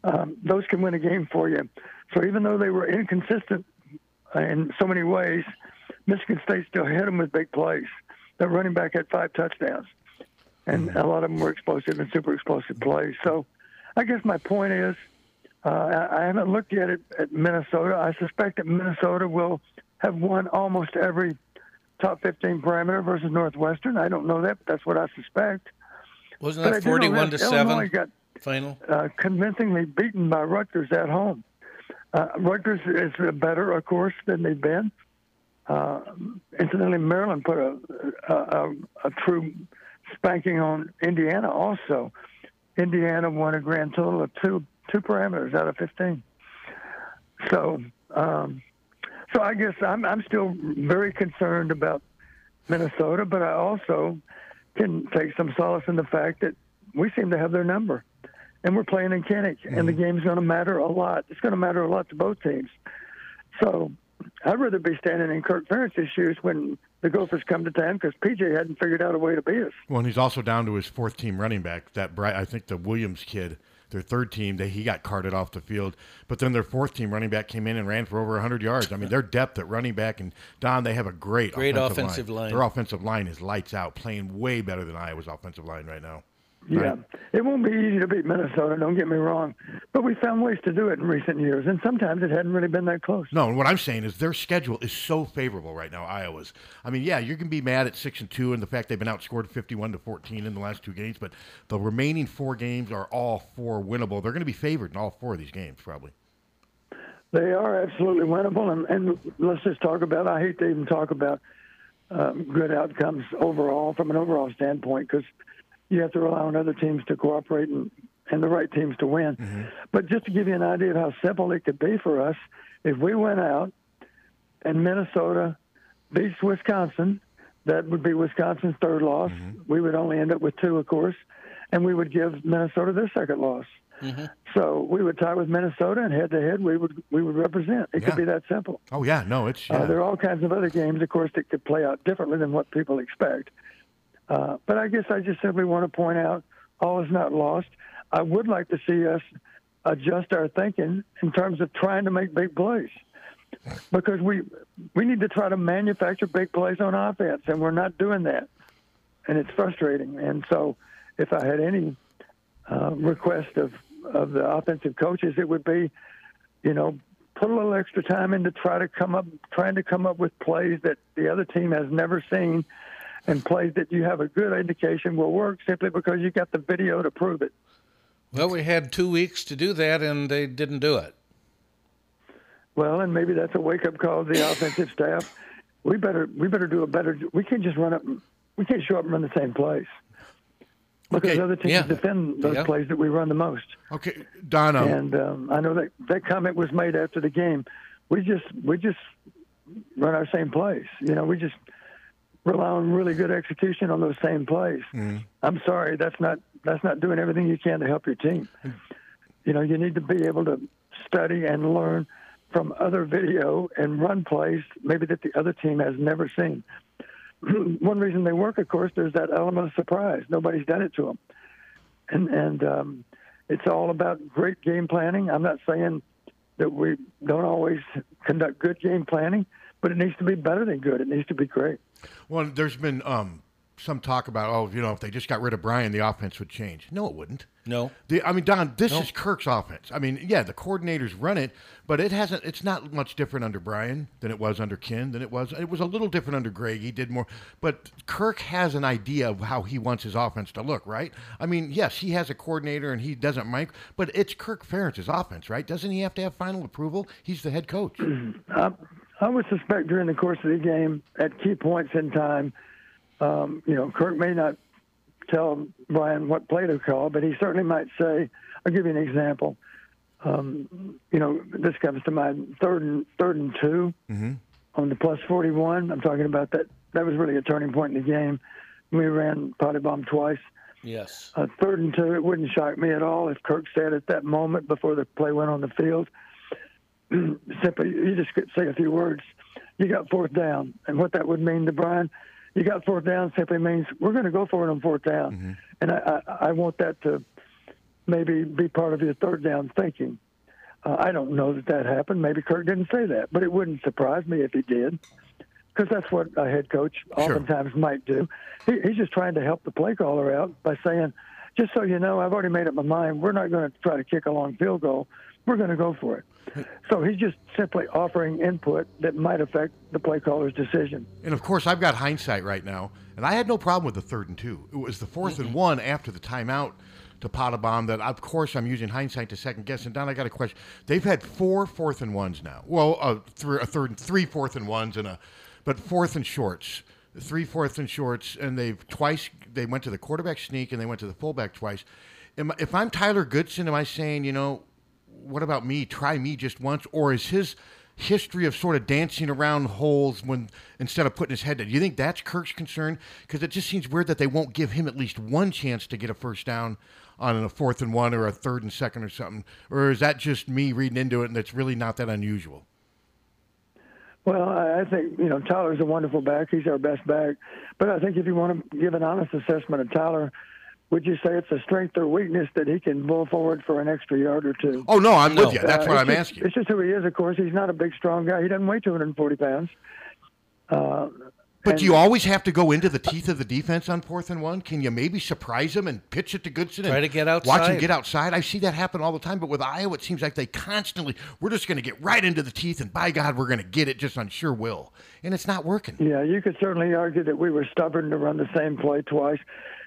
Um, those can win a game for you. So even though they were inconsistent uh, in so many ways, Michigan State still hit them with big plays. Their running back had five touchdowns, and a lot of them were explosive and super explosive plays. So I guess my point is Uh, I, haven't looked yet at, at Minnesota. I suspect that Minnesota will have won almost every top 15 parameter versus Northwestern. I don't know that, but that's what I suspect. Wasn't that forty-one to that Illinois seven got final? uh, convincingly beaten by Rutgers at home. Uh, Rutgers is better, of course, than they've been. Uh, incidentally, Maryland put a, a, a, a true spanking on Indiana. Also, Indiana won a grand total of two two parameters out of fifteen. So, um, so I guess I'm I'm still very concerned about Minnesota, but I also can take some solace in the fact that we seem to have their number, and we're playing in Kinnick, and the mm-hmm. game's going to matter a lot. It's going to matter a lot to both teams. So I'd rather be standing in Kirk Ferentz's shoes when the Gophers come to town because PJ hadn't figured out a way to beat us. Well, and he's also down to his fourth team running back. That bright, I think the Williams kid, their third team, they, he got carted off the field. But then their fourth team running back came in and ran for over 100 yards. I mean, their depth at running back and Don, they have a great Great offensive, offensive line. Their offensive line is lights out, playing way better than Iowa's offensive line right now. Yeah, Right. it won't be easy to beat Minnesota. Don't get me wrong, but we found ways to do it in recent years, and sometimes it hadn't really been that close. No, and what I'm saying is their schedule is so favorable right now. Iowa's. I mean, yeah, you can be mad at six and two and the fact they've been outscored 51 to 14 in the last two games, but the remaining four games are all four winnable. They're going to be favored in all four of these games, probably. They are absolutely winnable, and, and let's just talk about. I hate to even talk about um, good outcomes overall from an overall standpoint because you have to rely on other teams to cooperate and, and the right teams to win. Mm-hmm. But just to give you an idea of how simple it could be for us, if we went out and Minnesota beats Wisconsin, that would be Wisconsin's third loss. Mm-hmm. We would only end up with two, of course, and we would give Minnesota their second loss. Mm-hmm. So we would tie with Minnesota, and head to head, we would we would represent. It Yeah. could be that simple. Oh yeah, no, it's Uh, there are all kinds of other games, of course, that could play out differently than what people expect. Uh, but I guess I just simply want to point out all is not lost. I would like to see us adjust our thinking in terms of trying to make big plays because we we need to try to manufacture big plays on offense, and we're not doing that, and it's frustrating. And so, if I had any uh, request of of the offensive coaches, it would be, you know, put a little extra time in to try to come up, trying to come up with plays that the other team has never seen, and plays that you have a good indication will work simply because you got the video to prove it. Well, we had two weeks to do that, and they didn't do it. Well, and maybe that's a wake up call to the offensive staff. We better we better do a better. We can't just run up. We can't show up and run the same plays because Okay, other teams yeah. defend those Yeah. plays that we run the most. Okay, Donna. And um, I know that that comment was made after the game. We just we just run our same plays. You know, we just rely on really good execution on those same plays. I'm sorry, that's not that's not doing everything you can to help your team. You know, you need to be able to study and learn from other video and run plays maybe that the other team has never seen. One reason they work, of course, there's that element of surprise. Nobody's done it to them, and and um, it's all about great game planning. I'm not saying that we don't always conduct good game planning, but it needs to be better than good. It needs to be great. Well, there's been um, some talk about, oh, you know, if they just got rid of Brian, the offense would change. No, it wouldn't. No. The, I mean, Don, this No. is Kirk's offense. I mean, yeah, the coordinators run it, but it hasn't. It's not much different under Brian than it was under Ken. Than it was. It was a little different under Greg. He did more, but Kirk has an idea of how he wants his offense to look, right? I mean, yes, he has a coordinator and he doesn't mic, but it's Kirk Ferentz's offense, right? Doesn't he have to have final approval? He's the head coach. I, I would suspect during the course of the game, at key points in time, um, you know, Kirk may not tell Brian what play to call, but he certainly might say, "I'll give you an example." Um, you know, this comes to mind: third and third and 2 on the plus forty-one. I'm talking about that. That was really a turning point in the game. We ran Pottebaum twice. Yes. Uh, third and two, it wouldn't shock me at all if Kirk said at that moment before the play went on the field, simply, you just could say a few words. You got fourth down. And what that would mean to Brian, you got fourth down simply means we're going to go for it on fourth down. And I, I, I want that to maybe be part of your third down thinking. Uh, I don't know that that happened. Maybe Kirk didn't say that, but it wouldn't surprise me if he did, because that's what a head coach Sure. oftentimes might do. He, he's just trying to help the play caller out by saying, "Just so you know, I've already made up my mind. We're not going to try to kick a long field goal. We're going to go for it. So he's just simply offering input that might affect the play caller's decision. And of course, I've got hindsight right now, and I had no problem with the third and two. It was the 4th and one after the timeout to Pottebaum that, of course, I'm using hindsight to second guess. And Don, I got a question. They've had four fourth and ones now. Well, uh, three, a third, three fourth and ones, and a, but fourth and shorts, three fourth and shorts, and they've twice. They went to the quarterback sneak and they went to the fullback twice. Am, if I'm Tyler Goodson, am I saying, you know, what about me? Try me just once, or is his history of sort of dancing around holes when instead of putting his head down? Do you think that's Kirk's concern? Because it just seems weird that they won't give him at least one chance to get a first down on a fourth and one or a third and second or something, or is that just me reading into it and it's really not that unusual? Well, I think you know Tyler's a wonderful back. He's our best back. But I think if you want to give an honest assessment of Tyler, would you say it's a strength or weakness that he can pull forward for an extra yard or two? Oh no, I'm with you. That's Uh, what it's I'm just- asking. It's just who he is. Of course, he's not a big, strong guy. He doesn't weigh 240 pounds. Uh, But and- do you always have to go into the teeth of the defense on fourth and one? Can you maybe surprise them and pitch it to Goodson Try and to get outside. Watch him get outside. I see that happen all the time. But with Iowa, it seems like they constantly we're just going to get right into the teeth, and by God, we're going to get it just on sure will, and it's not working. Yeah, you could certainly argue that we were stubborn to run the same play twice.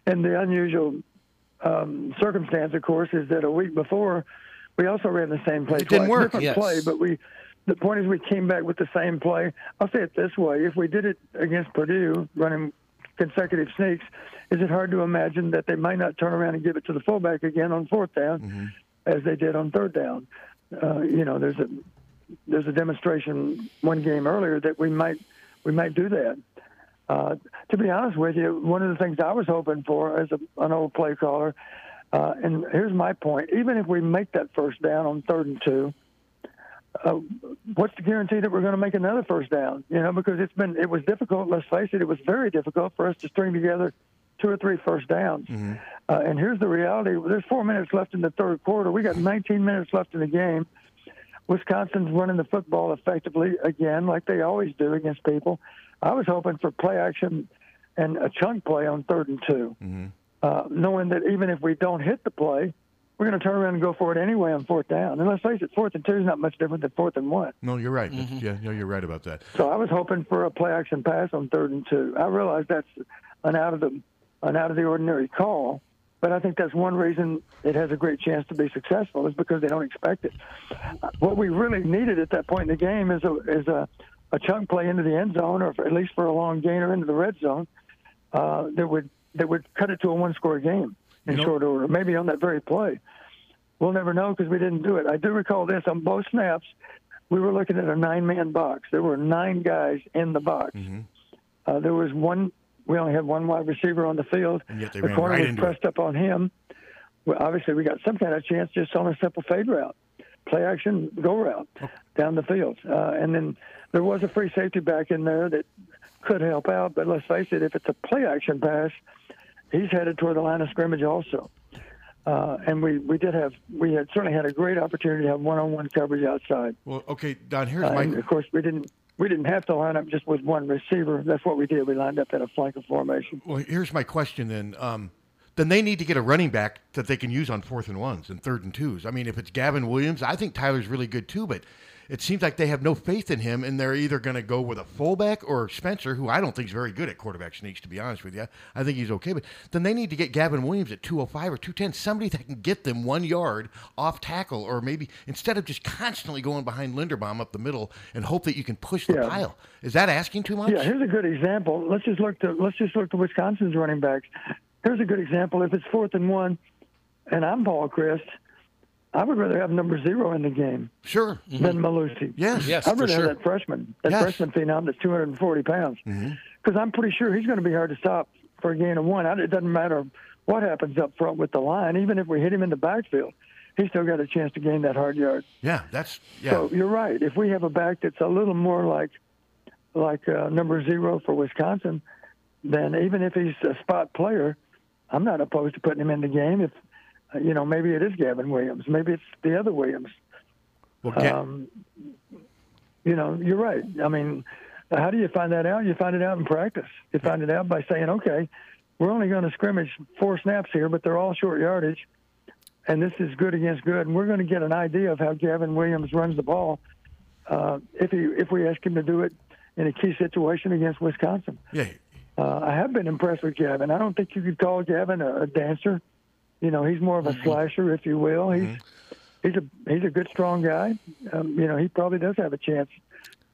And the unusual um, circumstance, of course, is that a week before, we also ran the same play It twice. didn't work. Different Yes. play, but we. The point is, we came back with the same play. I'll say it this way: if we did it against Purdue, running consecutive sneaks, is it hard to imagine that they might not turn around and give it to the fullback again on fourth down, as they did on third down? Uh, you know, there's a there's a demonstration one game earlier that we might we might do that. Uh, to be honest with you, one of the things I was hoping for as a, an old play caller, uh, and here's my point: even if we make that first down on third and two, uh, what's the guarantee that we're going to make another first down? You know, because it's been it was difficult. Let's face it, it was very difficult for us to string together two or three first downs. Uh, and here's the reality: there's four minutes left in the third quarter. We got 19 minutes left in the game. Wisconsin's running the football effectively again, like they always do against people. I was hoping for play action and a chunk play on third and 2 uh, knowing that even if we don't hit the play, we're going to turn around and go for it anyway on fourth down. And let's face it, fourth and two is not much different than fourth and one. No, you're right. That's- Yeah, no, you're right about that. So I was hoping for a play action pass on third and two. I realize that's an out of the an out of the ordinary call, but I think that's one reason it has a great chance to be successful is because they don't expect it. What we really needed at that point in the game is a is a, a chunk play into the end zone, or at least for a long gainer into the red zone, uh, that would that would cut it to a one score game in know- short order, maybe on that very play. We'll never know because we didn't do it. I do recall this on both snaps. We were looking at a nine man box. There were nine guys in the box. Mm-hmm. Uh, there was one. We only had one wide receiver on the field. And yet they the corner right was pressed up on him. Well, obviously, we got some kind of chance just on a simple fade route, play action, go route down the field. Uh, and then there was a free safety back in there that could help out. But let's face it, if it's a play action pass, he's headed toward the line of scrimmage also. Uh, and we, we did have we had certainly had a great opportunity to have one on one coverage outside. Well, okay, Don. Here's Uh, my of course, we didn't we didn't have to line up just with one receiver. That's what we did. We lined up in a flanker formation. Well, here's my question then. Um, then they need to get a running back that they can use on fourth and ones and third and twos. I mean, if it's Gavin Williams, I think Tyler's really good too, but it seems like they have no faith in him, and they're either going to go with a fullback or Spencer, who I don't think is very good at quarterback sneaks, to be honest with you. I think he's okay, but then they need to get Gavin Williams at 205 or 210, somebody that can get them one yard off tackle, or maybe instead of just constantly going behind Linderbaum up the middle and hope that you can push the Yeah. pile. Is that asking too much? Yeah, here's a good example. Let's just look to let's just look to Wisconsin's running backs. Here's a good example. If it's fourth and one, and I'm Paul Chryst, I would rather have number zero in the game Sure. than Mellusi. Yes. Yes, I'd rather sure. have that freshman, that Yes. freshman phenom that's 240 pounds, because I'm pretty sure he's going to be hard to stop for a gain of one. It doesn't matter what happens up front with the line, even if we hit him in the backfield, he's still got a chance to gain that hard yard. Yeah, that's yeah. So you're right. If we have a back that's a little more like like uh, number zero for Wisconsin, then even if he's a spot player, I'm not opposed to putting him in the game. If you know, maybe it is Gavin Williams, maybe it's the other Williams. well, Ga- Um, you know, you're right. I mean, how do you find that out? You find it out in practice. You find it out by saying, okay, we're only going to scrimmage four snaps here, but they're all short yardage. and this is good against good, and we're going to get an idea of how Gavin Williams runs the ball uh, if he if we ask him to do it in a key situation against Wisconsin. Yeah. Uh, I have been impressed with Gavin. I don't think you could call Gavin a, a dancer. You know, he's more of a slasher, if you will. He's he's a he's a good, strong guy. Um, you know, he probably does have a chance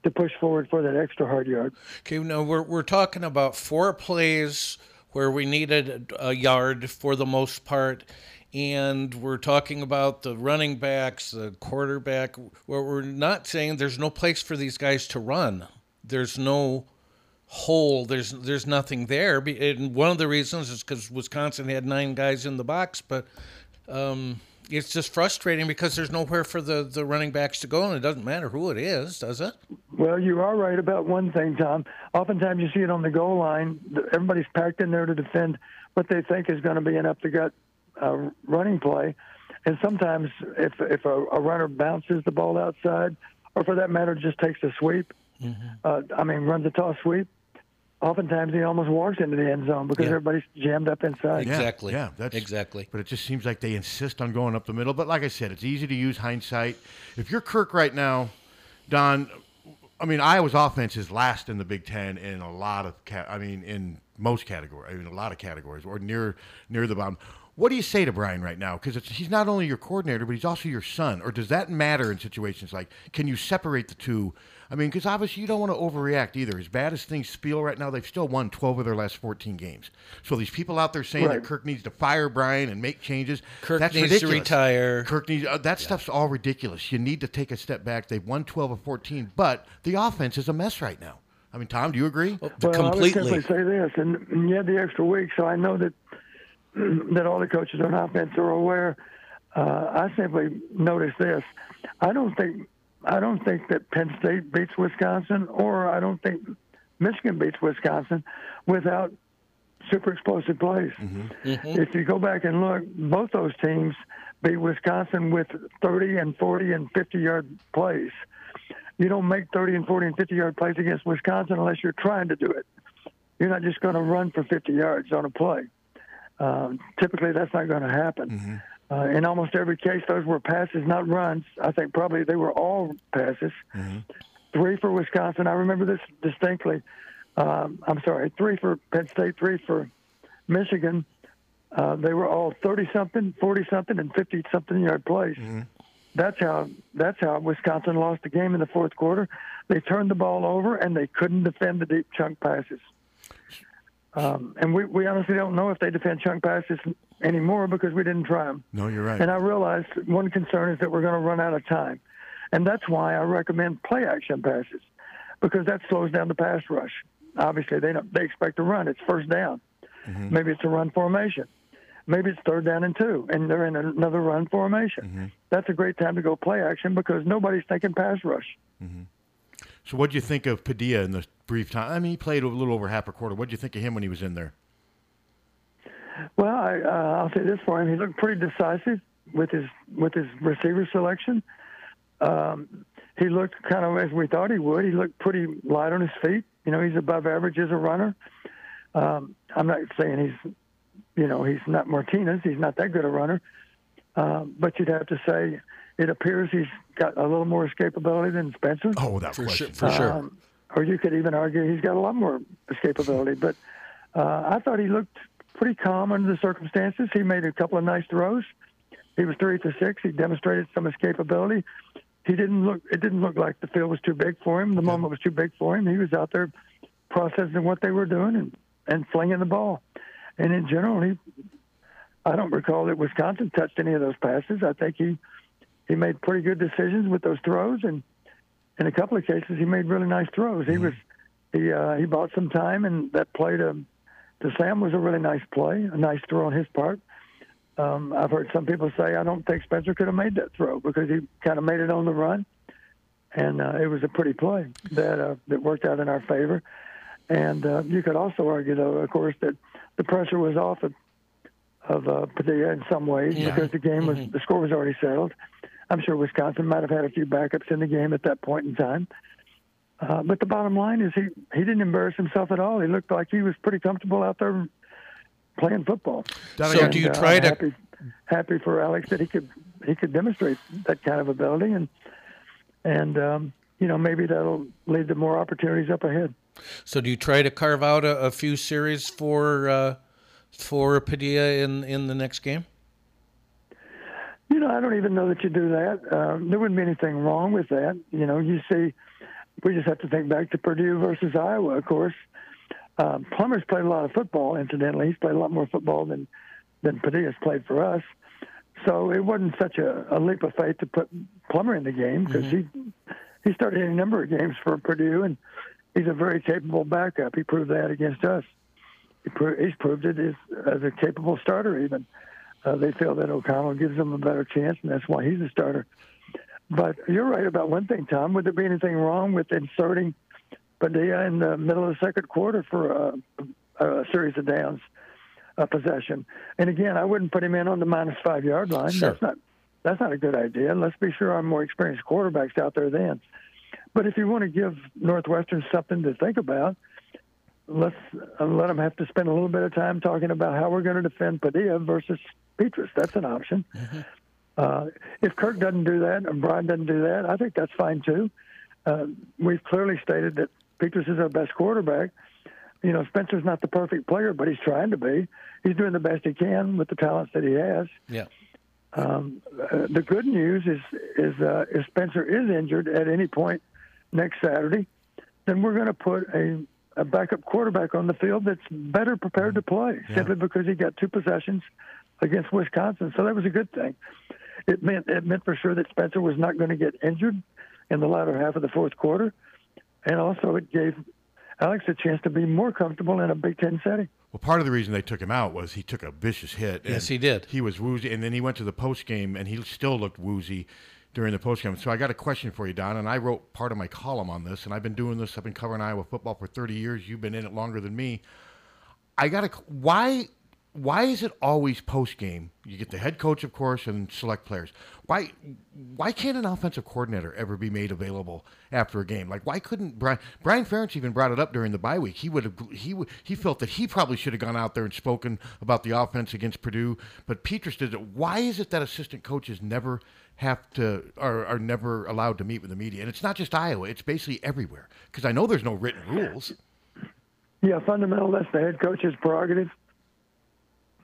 to push forward for that extra hard yard. Okay, now we're we're talking about four plays where we needed a yard for the most part, and we're talking about the running backs, the quarterback. Where we're not saying there's no place for these guys to run. There's no hole. There's there's nothing there. And one of the reasons is because Wisconsin had nine guys in the box, but um, it's just frustrating because there's nowhere for the, the running backs to go, and it doesn't matter who it is, does it? Well, you are right about one thing, Tom. Oftentimes you see it on the goal line. Everybody's packed in there to defend what they think is going to be an up the gut uh, running play. And sometimes if, if a, a runner bounces the ball outside, or for that matter, just takes a sweep, uh, I mean, runs a toss sweep, oftentimes he almost walks into the end zone because Yeah. everybody's jammed up inside. Exactly. Yeah, that's Exactly. But it just seems like they insist on going up the middle. But like I said, it's easy to use hindsight. If you're Kirk right now, Don, I mean, Iowa's offense is last in the Big Ten in a lot of, ca- I mean, in most categories, I mean, a lot of categories, or near near the bottom. What do you say to Brian right now? Because he's not only your coordinator, but he's also your son. Or does that matter in situations like? Can you separate the two? I mean, because obviously you don't want to overreact either. As bad as things feel right now, they've still won 12 of their last 14 games. So these people out there saying Right. that Kirk needs to fire Brian and make changes, Kirk that's needs to retire. Kirk needs uh, that stuff's all ridiculous. You need to take a step back. They've won 12 of 14, but the offense is a mess right now. I mean, Tom, do you agree? Well, I would Completely. simply say this, and, and you had the extra week, so I know that that all the coaches on offense are aware. Uh, I simply noticed this. I don't think I don't think that Penn State beats Wisconsin, or I don't think Michigan beats Wisconsin without super explosive plays. If you go back and look, both those teams beat Wisconsin with 30 and 40 and 50 yard plays. You don't make 30 and 40 and 50 yard plays against Wisconsin unless you're trying to do it. You're not just going to run for 50 yards on a play. Um, typically, that's not going to happen. Uh, in almost every case, those were passes, not runs. I think probably they were all passes. Three for Wisconsin. I remember this distinctly. Um, I'm sorry, three for Penn State, three for Michigan. Uh, they were all 30 something, 40 something, and 50 something yard plays. That's how that's how Wisconsin lost the game in the fourth quarter. They turned the ball over and they couldn't defend the deep chunk passes. Um, and we, we honestly don't know if they defend chunk passes anymore because we didn't try them. No, you're right. And I realized one concern is that we're going to run out of time. And that's why I recommend play action passes because that slows down the pass rush. Obviously, they don't, they expect to run. It's first down. Mm-hmm. Maybe it's a run formation. Maybe it's third down and two, and they're in another run formation. Mm-hmm. That's a great time to go play action because nobody's thinking pass rush. Mm-hmm. So, what do you think of Padilla in the brief time? I mean, he played a little over half a quarter. What do you think of him when he was in there? Well, I, uh, I'll say this for him: he looked pretty decisive with his with his receiver selection. Um, he looked kind of as we thought he would. He looked pretty light on his feet. You know, he's above average as a runner. Um, I'm not saying he's, you know, he's not Martinez. He's not that good a runner. Um, but you'd have to say it appears he's got a little more escapability than Spencer. Oh, without For question. sure. For sure. Um, or you could even argue he's got a lot more escapability. But uh, I thought he looked pretty calm under the circumstances. He made a couple of nice throws. He was three to six. He demonstrated some escapability. He didn't look. It didn't look like the field was too big for him. The moment was too big for him. He was out there processing what they were doing and and flinging the ball. And in general, he. I don't recall that Wisconsin touched any of those passes. I think he he made pretty good decisions with those throws, and in a couple of cases, he made really nice throws. He was he uh, he bought some time, and that played to to Sam was a really nice play, a nice throw on his part. Um, I've heard some people say I don't think Spencer could have made that throw because he kind of made it on the run, and uh, it was a pretty play that uh, that worked out in our favor. And uh, you could also argue, though, of course, that the pressure was off of of uh, Padilla in some ways because the game was the score was already settled. I'm sure Wisconsin might have had a few backups in the game at that point in time. Uh, but the bottom line is he, he didn't embarrass himself at all. He looked like he was pretty comfortable out there playing football. So got- do you And, uh, try to happy- happy for Alex that he could he could demonstrate that kind of ability, and and um, you know maybe that'll lead to more opportunities up ahead. So do you try to carve out a, a few series for uh, for Padilla in in the next game? You know, I don't even know that you do that. Um, there wouldn't be anything wrong with that. You know, you see, we just have to think back to Purdue versus Iowa, of course. Um, Plummer's played a lot of football, incidentally. He's played a lot more football than, than Padilla's played for us. So it wasn't such a, a leap of faith to put Plummer in the game because he he started a number of games for Purdue, and he's a very capable backup. He proved that against us. He pro- he's proved it as, as a capable starter, even. Uh, they feel that O'Connell gives them a better chance, and that's why he's a starter. But you're right about one thing, Tom. Would there be anything wrong with inserting Padilla in the middle of the second quarter for a, a series of downs, a possession? And again, I wouldn't put him in on the minus five yard line. Sure. That's not that's not a good idea. Let's be sure our more experienced quarterbacks out there then. But if you want to give Northwestern something to think about, let's uh, let them have to spend a little bit of time talking about how we're going to defend Padilla versus Petras. That's an option. Uh, if Kirk doesn't do that and Brian doesn't do that, I think that's fine too. Uh, we've clearly stated that Petras is our best quarterback. You know, Spencer's not the perfect player, but he's trying to be. He's doing the best he can with the talents that he has. Yeah. Um, uh, the good news is is uh, if Spencer is injured at any point next Saturday, then we're going to put a, a backup quarterback on the field that's better prepared to play simply because he got two possessions against Wisconsin. So that was a good thing. It meant it meant for sure that Spencer was not going to get injured in the latter half of the fourth quarter, and also it gave Alex a chance to be more comfortable in a Big Ten setting. Well, part of the reason they took him out was he took a vicious hit. Yes, he did. He was woozy, and then he went to the post game, and he still looked woozy during the post game. So I got a question for you, Don, and I wrote part of my column on this, and I've been doing this. I've been covering Iowa football for 30 years. You've been in it longer than me. I got a why. Why is it always post game? You get the head coach, of course, and select players. Why? Why can't an offensive coordinator ever be made available after a game? Like, why couldn't Brian? Brian Ferentz even brought it up during the bye week. He would have. He would. He felt that he probably should have gone out there and spoken about the offense against Purdue. But Petras did it. Why is it that assistant coaches never have to are, are never allowed to meet with the media? And it's not just Iowa. It's basically everywhere. Because I know there's no written rules. Yeah, fundamental. That's the head coach's prerogative.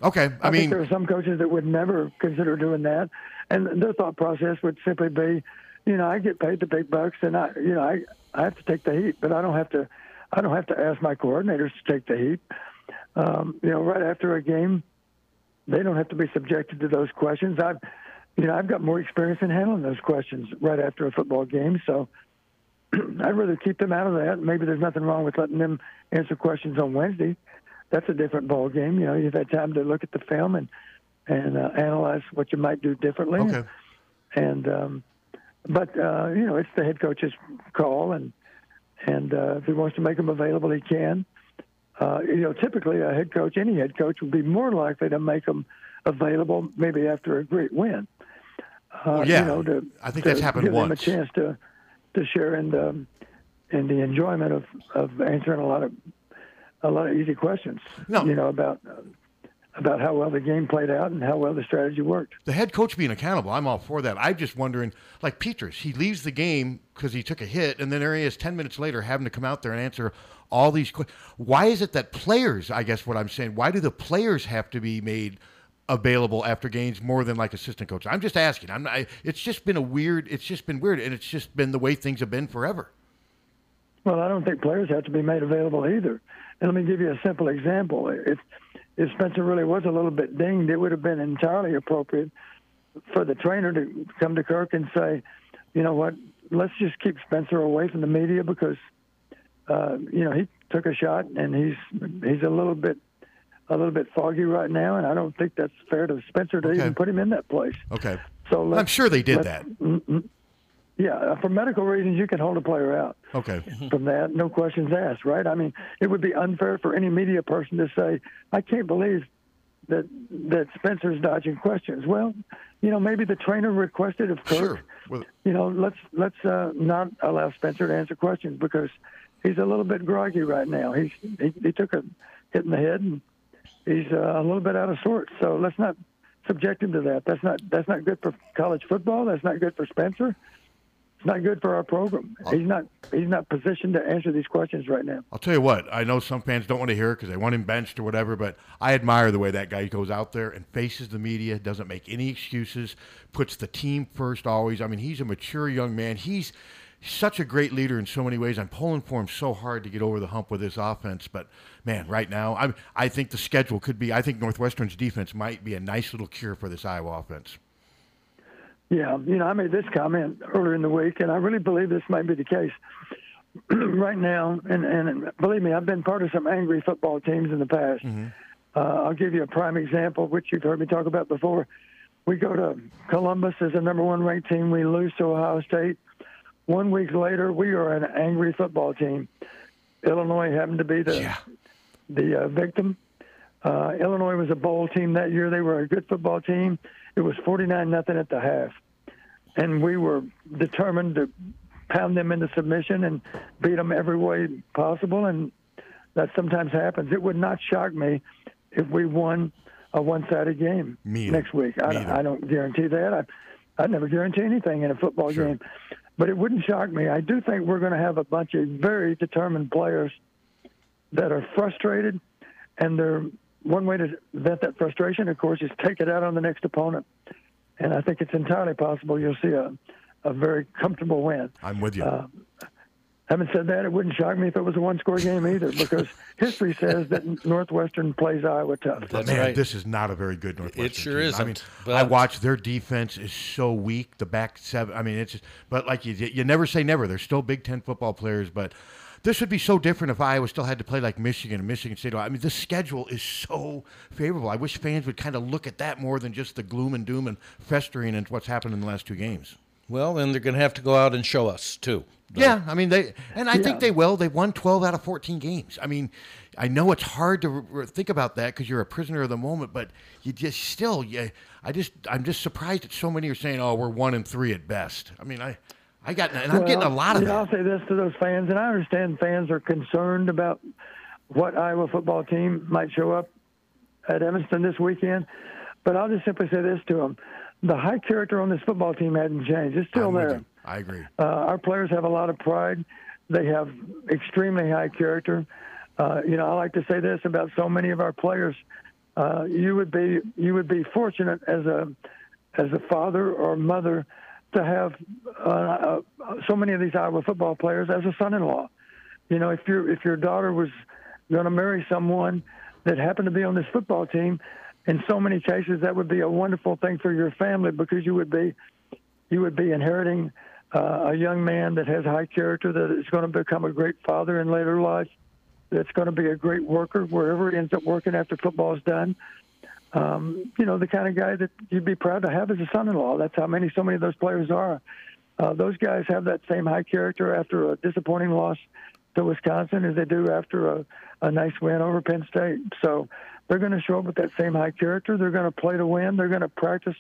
Okay, I, I, mean, think there are some coaches that would never consider doing that, and their thought process would simply be, you know, I get paid the big bucks, and I, you know, I I have to take the heat, but I don't have to, I don't have to ask my coordinators to take the heat. Um, you know, right after a game, they don't have to be subjected to those questions. I've, you know, I've got more experience in handling those questions right after a football game, so I'd rather keep them out of that. Maybe there's nothing wrong with letting them answer questions on Wednesday. That's a different ball game. You know, you've had time to look at the film and and uh, analyze what you might do differently. okay. And um, but uh, you know, it's the head coach's call, and and uh, if he wants to make them available, he can. Uh, you know, typically a head coach, any head coach, would be more likely to make them available maybe after a great win. Uh, Well, yeah, you know, to, I think to that's happened give them a once. chance to to share in the in the enjoyment of, of answering a lot of a lot of easy questions. No. You know about uh, about how well the game played out and how well the strategy worked. the head coach being accountable, I'm all for that. I'm just wondering, like Petras, he leaves the game because he took a hit, and then there he is 10 minutes later having to come out there and answer all these questions. Why is it that players, I guess what I'm saying, why do the players have to be made available after games more than like assistant coaches? I'm just asking. I'm not, I, it's just been a weird, it's just been weird, and it's just been the way things have been forever. Well, I don't think players have to be made available either. And let me give you a simple example. If if Spencer really was a little bit dinged, it would have been entirely appropriate for the trainer to come to Kirk and say, you know what, let's just keep Spencer away from the media because, uh, you know, he took a shot and he's he's a little bit a little bit foggy right now, and I don't think that's fair to Spencer to Okay. even put him in that place. Okay. So I'm sure they did that. Yeah, for medical reasons, you can hold a player out Okay. from that, no questions asked, right? I mean, it would be unfair for any media person to say, "I can't believe that that Spencer's dodging questions." Well, you know, maybe the trainer requested of Kirk, Sure. Well, you know, let's let's uh, not allow Spencer to answer questions because he's a little bit groggy right now. He's he, he took a hit in the head and he's uh, a little bit out of sorts. So let's not subject him to that. That's not that's not good for college football. That's not good for Spencer. Not good for our program. He's not he's not positioned to answer these questions right now. I'll tell you what. I know some fans don't want to hear it because they want him benched or whatever, but I admire the way that guy goes out there and faces the media, doesn't make any excuses, puts the team first always. I mean, he's a mature young man. He's such a great leader in so many ways. I'm pulling for him so hard to get over the hump with this offense, but man, right now, I I think the schedule could be. I think Northwestern's defense might be a nice little cure for this Iowa offense. Yeah, you know, I made this comment earlier in the week, and I really believe this might be the case. right now, and, and believe me, I've been part of some angry football teams in the past. Uh, I'll give you a prime example, which you've heard me talk about before. We go to Columbus as a number one ranked team. We lose to Ohio State. One week later, we are an angry football team. Illinois happened to be the the uh, victim. Uh, Illinois was a bowl team that year. They were a good football team. It was 49 nothing at the half, and we were determined to pound them into submission and beat them every way possible. And that sometimes happens. It would not shock me if we won a one-sided game Me next week. I, don't- I don't guarantee that. I, I never guarantee anything in a football game, but it wouldn't shock me. I do think we're going to have a bunch of very determined players that are frustrated, and they're one way to vent that frustration, of course, is take it out on the next opponent. And I think it's entirely possible you'll see a, a very comfortable win. I'm with you. Uh, having said that, it wouldn't shock me if it was a one-score game either, because history says that Northwestern plays Iowa tough. But man, this is not a very good Northwestern. It sure team. I isn't, mean, but- I watch their defense is so weak. The back seven. I mean, it's just. But like you, you never say never. They're still Big Ten football players, but. This would be so different if Iowa still had to play like Michigan and Michigan State. I mean, the schedule is so favorable. I wish fans would kind of look at that more than just the gloom and doom and festering and what's happened in the last two games. Well, then they're going to have to go out and show us too. Yeah, I mean they, and I think they will. They won twelve out of fourteen games. I mean, I know it's hard to re- re- think about that because you're a prisoner of the moment, but you just still, yeah. I just, I'm just surprised that so many are saying, "Oh, we're one and three at best." I mean, I, I got, and I'm getting a lot of yeah, that. I'll say this to those fans, and I understand fans are concerned about what Iowa football team might show up at Evanston this weekend. But I'll just simply say this to them: the high character on this football team hasn't changed. It's still I'm there. I agree. Uh, our players have a lot of pride. They have extremely high character. Uh, you know, I like to say this about so many of our players. Uh, you would be you would be fortunate as a as a father or mother to have uh, uh, so many of these Iowa football players as a son-in-law. You know, if your if your daughter was going to marry someone that happened to be on this football team, in so many cases that would be a wonderful thing for your family because you would be you would be inheriting uh, a young man that has high character that is going to become a great father in later life. That's going to be a great worker wherever he ends up working after football is done. Um, you know, the kind of guy that you'd be proud to have as a son-in-law. That's how many, so many of those players are. Uh, those guys have that same high character after a disappointing loss to Wisconsin as they do after a, a nice win over Penn State. So they're going to show up with that same high character. They're going to play to win. They're going to practice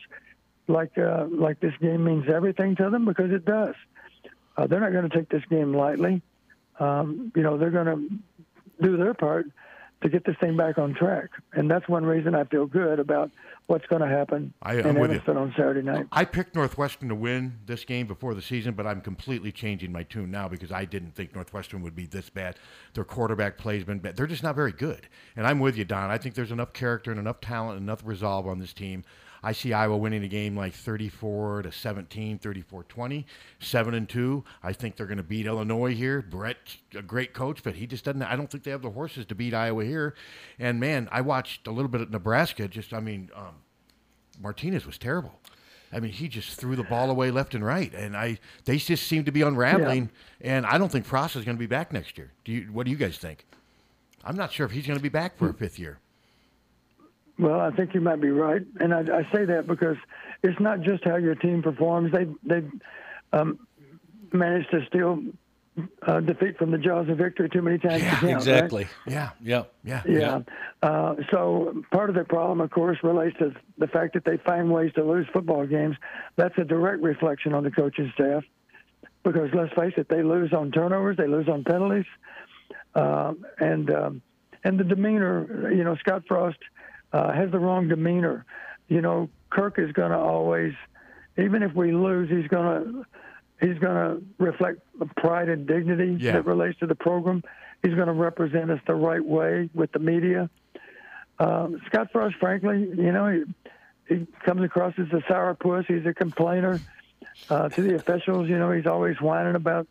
like uh, like this game means everything to them because it does. Uh, they're not going to take this game lightly. Um, you know, they're going to do their part to get this thing back on track, and that's one reason I feel good about what's going to happen I- in I'm. Evanston on Saturday night. I picked Northwestern to win this game before the season, but I'm completely changing my tune now because I didn't think Northwestern would be this bad. Their quarterback play's been bad. They're just not very good. And I'm with you, Don. I think there's enough character and enough talent and enough resolve on this team. I see Iowa winning a game like 34 to 17, 34 20, 7 and 2. I think they're going to beat Illinois here. Bret's a great coach, but he just doesn't. I don't think they have the horses to beat Iowa here. And man, I watched a little bit at Nebraska. Just, I mean, um, Martinez was terrible. I mean, he just threw the ball away left and right, and I they just seem to be unraveling. And I don't think Frost is going to be back next year. Do you? What do you guys think? I'm not sure if he's going to be back for a fifth year. Well, I think you might be right, and I, I say that because it's not just how your team performs. They they um, managed to steal uh, defeat from the jaws of victory too many times. to count, right? exactly. Yeah. Yeah. Yeah. Yeah. Uh, so part of the problem, of course, relates to the fact that they find ways to lose football games. That's a direct reflection on the coaching staff because let's face it, they lose on turnovers, they lose on penalties, uh, and um, and the demeanor. You know, Scott Frost uh, has the wrong demeanor you know, Kirk is going to always, even if we lose, he's going to he's going to reflect the pride and dignity Yeah. that relates to the program. He's going to represent us the right way with the media. Um, Scott Frost, frankly, you know, he, he comes across as a sourpuss. He's a complainer uh, to the officials. You know, he's always whining about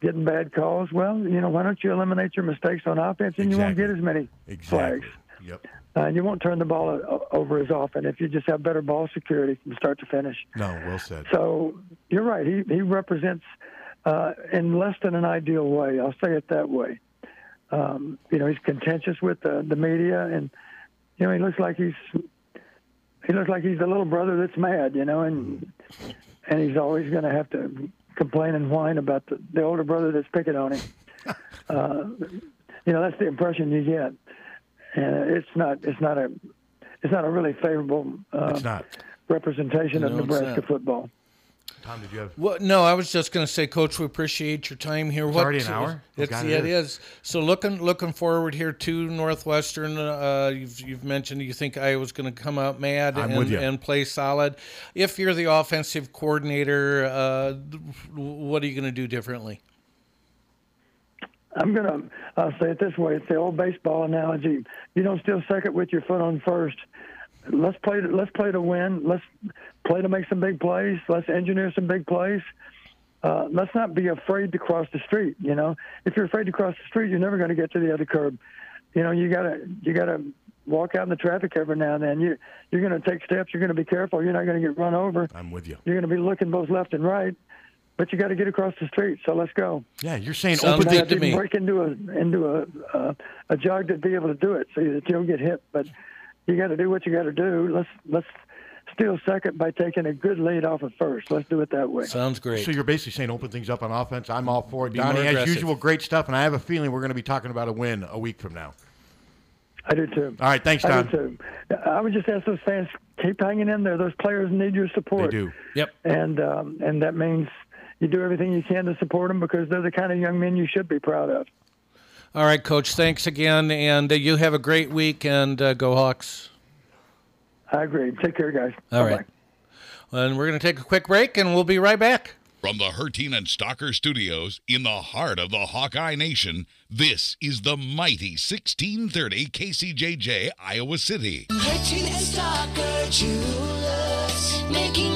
getting bad calls. Well, you know, why don't you eliminate your mistakes on offense and you won't get as many Exactly. flags. Yep. Uh, and you won't turn the ball over as often if you just have better ball security from start to finish. No, well said. So you're right. He he represents uh, in less than an ideal way. I'll say it that way. Um, you know, he's contentious with the, the media, and you know, he looks like he's he looks like he's the little brother that's mad. You know, and and he's always going to have to complain and whine about the, the older brother that's picking on him. uh, you know, that's the impression you get, it's not it's not a it's not a really favorable uh, It's not. representation of No, it's Nebraska not. football. Tom, did you have? Well, no, I was just going to say, Coach, we appreciate your time here. It's already an hour? Oh, It's, God, yeah, it it is. So looking looking forward here to Northwestern. Uh, you've you've mentioned you think Iowa's going to come out mad and, and play solid. If you're the offensive coordinator, uh, what are you going to do differently? I'm gonna uh, say it this way: it's the old baseball analogy. You don't steal second with your foot on first. Let's play. To, let's play to win. Let's play to make some big plays. Let's engineer some big plays. Uh, let's not be afraid to cross the street. You know, if you're afraid to cross the street, you're never going to get to the other curb. You know, you gotta you gotta walk out in the traffic every now and then. You you're going to take steps. You're going to be careful. You're not going to get run over. I'm with you. You're going to be looking both left and right. But you got to get across the street. So let's go. Yeah, you're saying Sounds open Not the, have to to me. break into a into a a, a jog to be able to do it, so that you don't get hit. But you got to do what you got to do. Let's let's steal second by taking a good lead off of first. Let's do it that way. Sounds great. So you're basically saying open things up on offense. I'm all for it. Be Donnie, as usual, great stuff, and I have a feeling we're going to be talking about a win a week from now. I do too. All right, thanks, Don. I do too. I would just ask those fans keep hanging in there. Those players need your support. They do. yep. and um, and that means you do everything you can to support them because they're the kind of young men you should be proud of. All right, Coach. Thanks again, and uh, you have a great week. And uh, go Hawks. I agree. Take care, guys. All Bye-bye. right. And we're going to take a quick break, and we'll be right back. From the Herteen and Stocker Studios in the heart of the Hawkeye Nation, this is the mighty 1630 KCJJ, Iowa City. Herteen and Stocker Jewelers, making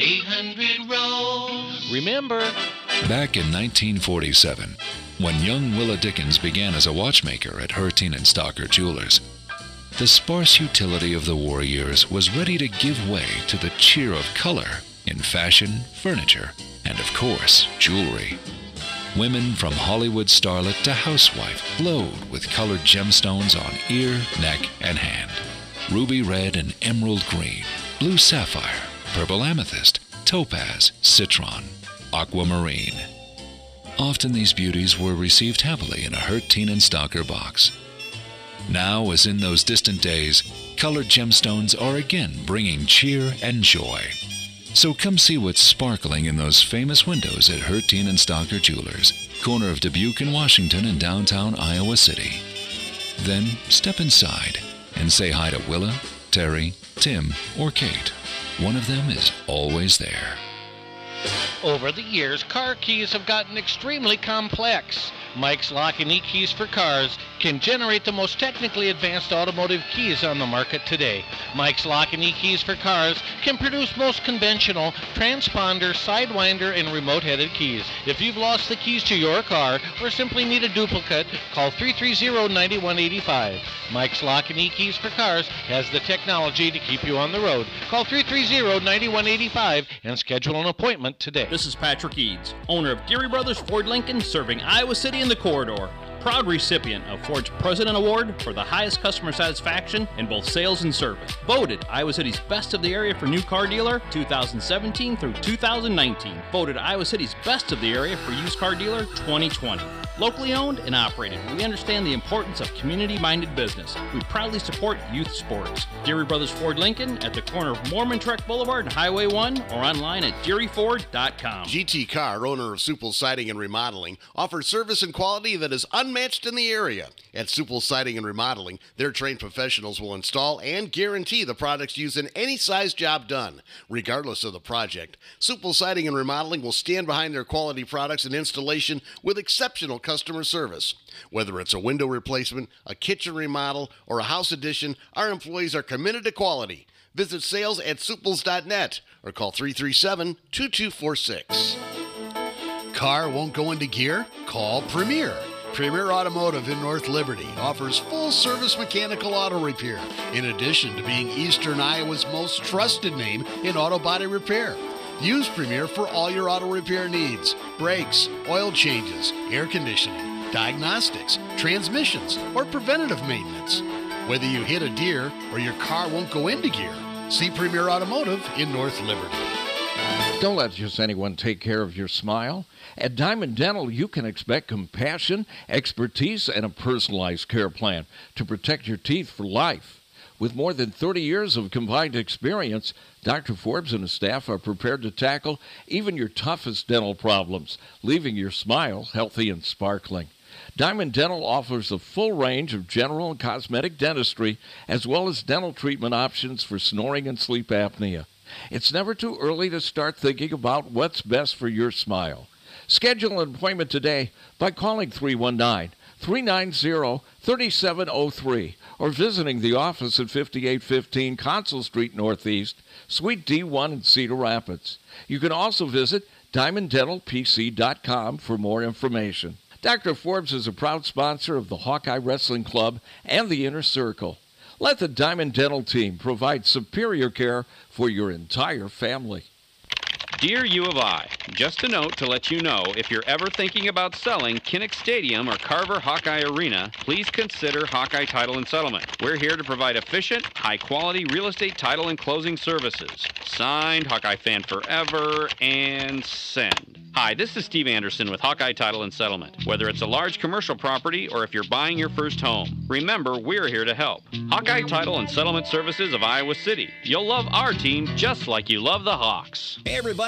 800 Rose. Remember, Back in 1947, when young Willa Dickens began as a watchmaker at Herteen and Stocker Jewelers, the sparse utility of the war years was ready to give way to the cheer of color in fashion, furniture, and of course, jewelry. Women from Hollywood starlet to housewife glowed with colored gemstones on ear, neck, and hand. Ruby red and emerald green, blue sapphire, purple amethyst, topaz, citron, aquamarine. Often these beauties were received happily in a Herteen and Stocker box. Now, as in those distant days, colored gemstones are again bringing cheer and joy. So come see what's sparkling in those famous windows at Herteen and Stocker Jewelers, corner of Dubuque and Washington in downtown Iowa City. Then step inside and say hi to Willa, Terry, Tim, or Kate. One of them is always there. over the years, car keys have gotten extremely complex. Mike's Lock and E Keys for Cars can generate the most technically advanced automotive keys on the market today. Mike's Lock and E Keys for Cars can produce most conventional transponder, sidewinder, and remote-headed keys. If you've lost the keys to your car or simply need a duplicate, call 330-9185. Mike's Lock and E Keys for Cars has the technology to keep you on the road. Call 330-9185 and schedule an appointment today. This is Patrick Eads, owner of Deery Brothers Ford Lincoln, serving Iowa City the corridor. Proud recipient of Ford's President Award for the highest customer satisfaction in both sales and service. Voted Iowa City's best of the area for new car dealer 2017 through 2019. Voted Iowa City's best of the area for used car dealer 2020. Locally owned and operated, we understand the importance of community minded business. We proudly support youth sports. Deery Brothers Ford Lincoln at the corner of Mormon Trek Boulevard and Highway 1 or online at deeryford.com. GT Car, owner of Supple Siding and Remodeling, offers service and quality that is unmatched in the area. At Supple Siding and Remodeling, their trained professionals will install and guarantee the products used in any size job done, regardless of the project. Supple Siding and Remodeling will stand behind their quality products and installation with exceptional customer service. Whether it's a window replacement, a kitchen remodel, or a house addition, our employees are committed to quality. Visit sales at suples.net or call 337 2246. Car won't go into gear? Call Premier. Premier Automotive in North Liberty offers full service mechanical auto repair, in addition to being Eastern Iowa's most trusted name in auto body repair. Use Premier for all your auto repair needs brakes, oil changes, air conditioning, diagnostics, transmissions, or preventative maintenance. Whether you hit a deer or your car won't go into gear, see Premier Automotive in North Liberty. Don't let just anyone take care of your smile. At Diamond Dental, you can expect compassion, expertise, and a personalized care plan to protect your teeth for life. With more than 30 years of combined experience, Dr. Forbes and his staff are prepared to tackle even your toughest dental problems, leaving your smile healthy and sparkling. Diamond Dental offers a full range of general and cosmetic dentistry, as well as dental treatment options for snoring and sleep apnea. It's never too early to start thinking about what's best for your smile. Schedule an appointment today by calling 319 390 3703 or visiting the office at 5815 Consul Street Northeast, Suite D1 in Cedar Rapids. You can also visit diamonddentalpc.com for more information. Dr. Forbes is a proud sponsor of the Hawkeye Wrestling Club and the Inner Circle. Let the Diamond Dental team provide superior care for your entire family. Dear U of I, just a note to let you know if you're ever thinking about selling Kinnick Stadium or Carver Hawkeye Arena, please consider Hawkeye Title and Settlement. We're here to provide efficient, high quality real estate title and closing services. Signed, Hawkeye Fan Forever, and send. Hi, this is Steve Anderson with Hawkeye Title and Settlement. Whether it's a large commercial property or if you're buying your first home, remember we're here to help. Hawkeye Title and Settlement Services of Iowa City. You'll love our team just like you love the Hawks. Hey everybody,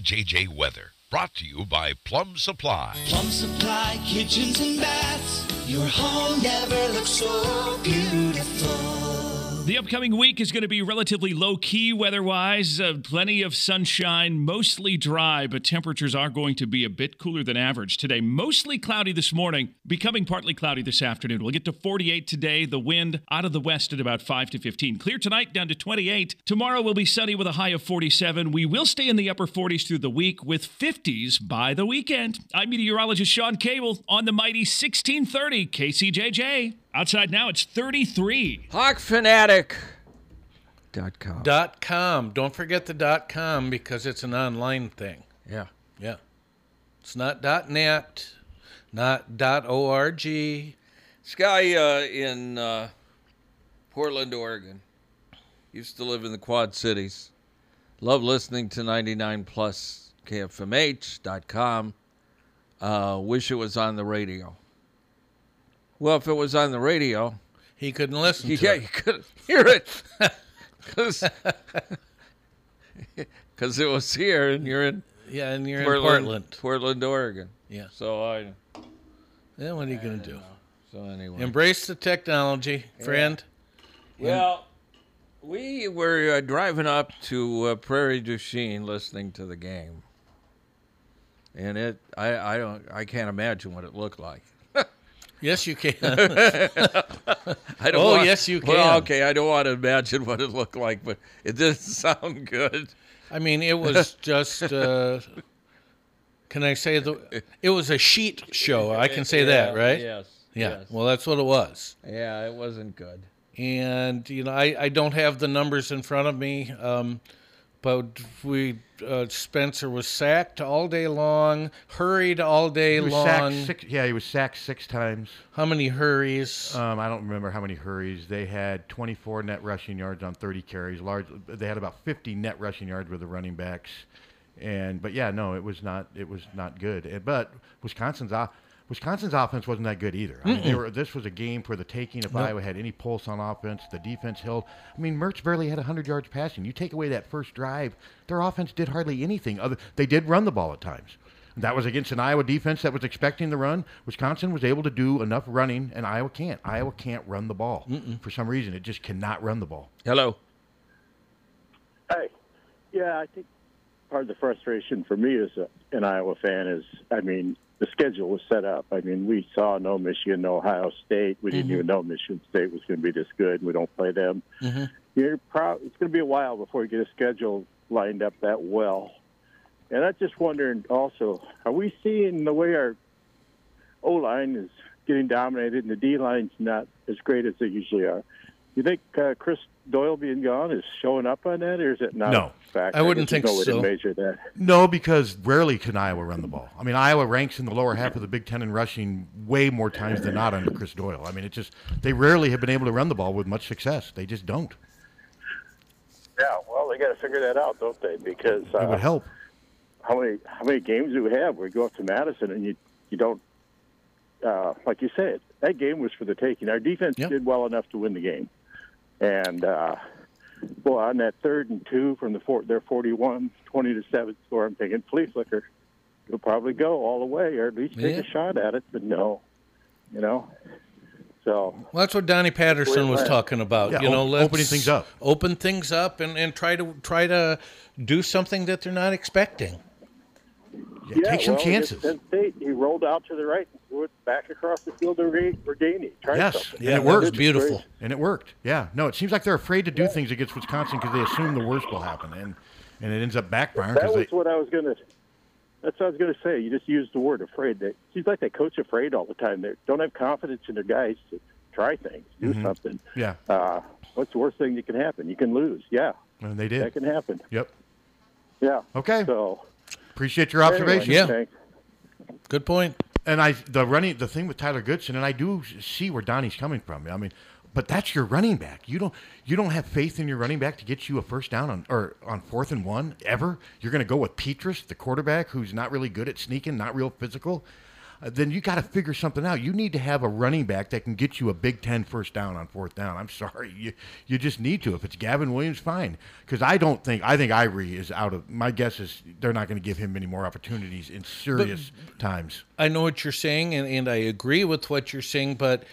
KCJJ Weather, brought to you by Plumb Supply. Plumb Supply kitchens and baths. Your home never looks so beautiful. The upcoming week is going to be relatively low key weather wise. Uh, plenty of sunshine, mostly dry, but temperatures are going to be a bit cooler than average today. Mostly cloudy this morning, becoming partly cloudy this afternoon. We'll get to 48 today. The wind out of the west at about 5 to 15. Clear tonight down to 28. Tomorrow will be sunny with a high of 47. We will stay in the upper 40s through the week with 50s by the weekend. I'm meteorologist Sean Cable on the mighty 1630 KCJJ. Outside now, it's 33. HawkFanatic.com. Dot com. Don't forget the dot com because it's an online thing. Yeah. Yeah. It's not dot net, not dot org. This guy uh, in uh, Portland, Oregon, used to live in the Quad Cities. Love listening to 99 plus KFMH.com. Uh, wish it was on the radio. Well, if it was on the radio, He couldn't listen to yeah, it. you could hear it because it was here, and you're in Yeah, and you're in Portland. Portland, Oregon. Yeah. So I. Yeah, what are you going to do? So anyway, Embrace the technology, friend. Well, we were uh, driving up to uh, Prairie du Chien listening to the game, and it I, I don't I can't imagine what it looked like. Yes, you can. I don't oh, want- yes, you can. Well, okay, I don't want to imagine what it looked like, but it didn't sound good. I mean, it was just. Uh, can I say the? It was a sheet show. I can say that, right? yes, Yeah. yes. Well, that's what it was. Yeah, it wasn't good. And you know, I, I don't have the numbers in front of me, um, but we uh, Spencer was sacked all day long, hurried all day long. six, yeah, he was sacked six times. How many hurries? Um, I don't remember how many hurries. They had 24 net rushing yards on 30 carries. Large. They had about 50 net rushing yards with the running backs. And but yeah, no, it was not. It was not good. But Wisconsin's off. Wisconsin's offense wasn't that good either. I mean, they were, this was a game for the taking. If Nope. Iowa had any pulse on offense, the defense held. I mean, Mertz barely had 100 yards passing. You take away that first drive, their offense did hardly anything. Other they did run the ball at times. That was against an Iowa defense that was expecting the run. Wisconsin was able to do enough running, and Iowa can't. Iowa can't run the ball for some reason. It just cannot run the ball. Hello. Hey, yeah, I think part of the frustration for me as a, an Iowa fan is, I mean, the schedule was set up. I mean, we saw no Michigan, no Ohio State. We didn't Mhm. even know Michigan State was going to be this good. We don't play them. Mm-hmm. You're proud. It's going to be a while before you get a schedule lined up that well. And I'm just wondering also, are we seeing the way our O line is getting dominated and the D line's not as great as they usually are? You think uh, Chris Doyle being gone is showing up on that, or is it not? No. A factor? I wouldn't there's think no so. measure that. No, because rarely can Iowa run the ball. I mean, Iowa ranks in the lower half of the Big Ten in rushing way more times than not under Chris Doyle. I mean, it just they rarely have been able to run the ball with much success. They just don't. Yeah, well, they got to figure that out, don't they? Because uh, It would help. how many how many games do we have where you go up to Madison and you you don't uh, like you said that game was for the taking. Our defense did well enough to win the game, and uh, well on that third and two from the four, their 41, 20 to seven score, I'm thinking flea flicker, you'll probably go all the way or at least take a shot at it, but no, you know. So Well, that's what Donnie Patterson was talking about. Yeah, you know, op- let's opening things up. open things up, and, and try to try to do something that they're not expecting. Yeah, well, chances. Penn State, he rolled out to the right and threw it back across the field to Re- Ragaini. Yes, something. and it worked. It's and it worked. Yeah, no, it seems like they're afraid to do things against Wisconsin because they assume the worst will happen, and and it ends up backfiring That was they. what I was gonna. That's what I was gonna say. You just used the word afraid. That seems like they coach afraid all the time. They don't have confidence in their guys to try things, do Mhm. something. Yeah, Uh, what's the worst thing that can happen? You can lose. Yeah, and they did. that can happen. Yep. Yeah. Okay. So Appreciate your Anyway, observation. Yeah. thanks. Good point. And I the running the thing with Tyler Goodson, and I do see where Donnie's coming from. I mean, but that's your running back. You don't you don't have faith in your running back to get you a first down on or on fourth and one ever. You're going to go with Petras, the quarterback, who's not really good at sneaking, not real physical. Then you got to figure something out. You need to have a running back that can get you a Big Ten first down on fourth down. I'm sorry, you you just need to. If it's Gavin Williams, fine. Because I don't think I think Ivory is out of. My guess is they're not going to give him any more opportunities in serious times. I know what you're saying, and, and I agree with what you're saying. But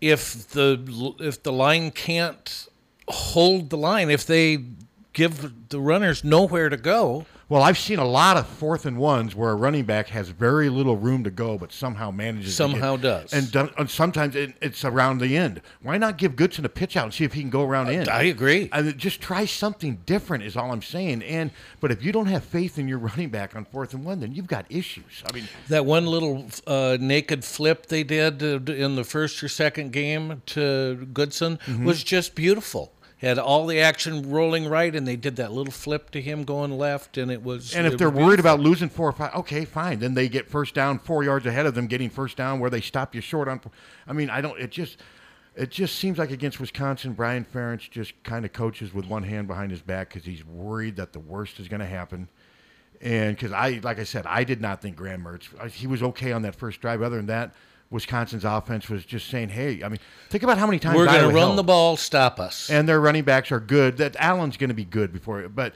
if the if the line can't hold the line, if they give the runners nowhere to go, Well, I've seen a lot of fourth and ones where a running back has very little room to go, but somehow manages. to Somehow does. and, done, and sometimes it, it's around the end. Why not give Goodson a pitch out and see if he can go around in? I agree. And just try something different is all I'm saying. And but if you don't have faith in your running back on fourth and one, then you've got issues. I mean, that one little uh, naked flip they did uh, in the first or second game to Goodson Mhm. was just beautiful. Had all the action rolling right, and they did that little flip to him going left, and it was. and if they're worried about losing four or five, okay, fine. Then they get first down four yards ahead of them, getting first down where they stop you short on. I mean, I don't. It just, it just seems like against Wisconsin, Brian Ferentz just kind of coaches with one hand behind his back because he's worried that the worst is going to happen. And because I, like I said, I did not think Graham Mertz. He was okay on that first drive. Other than that, Wisconsin's offense was just saying, "Hey, I mean, think about how many times We're going to run held. the ball, stop us. And their running backs are good. That Allen's going to be good before, but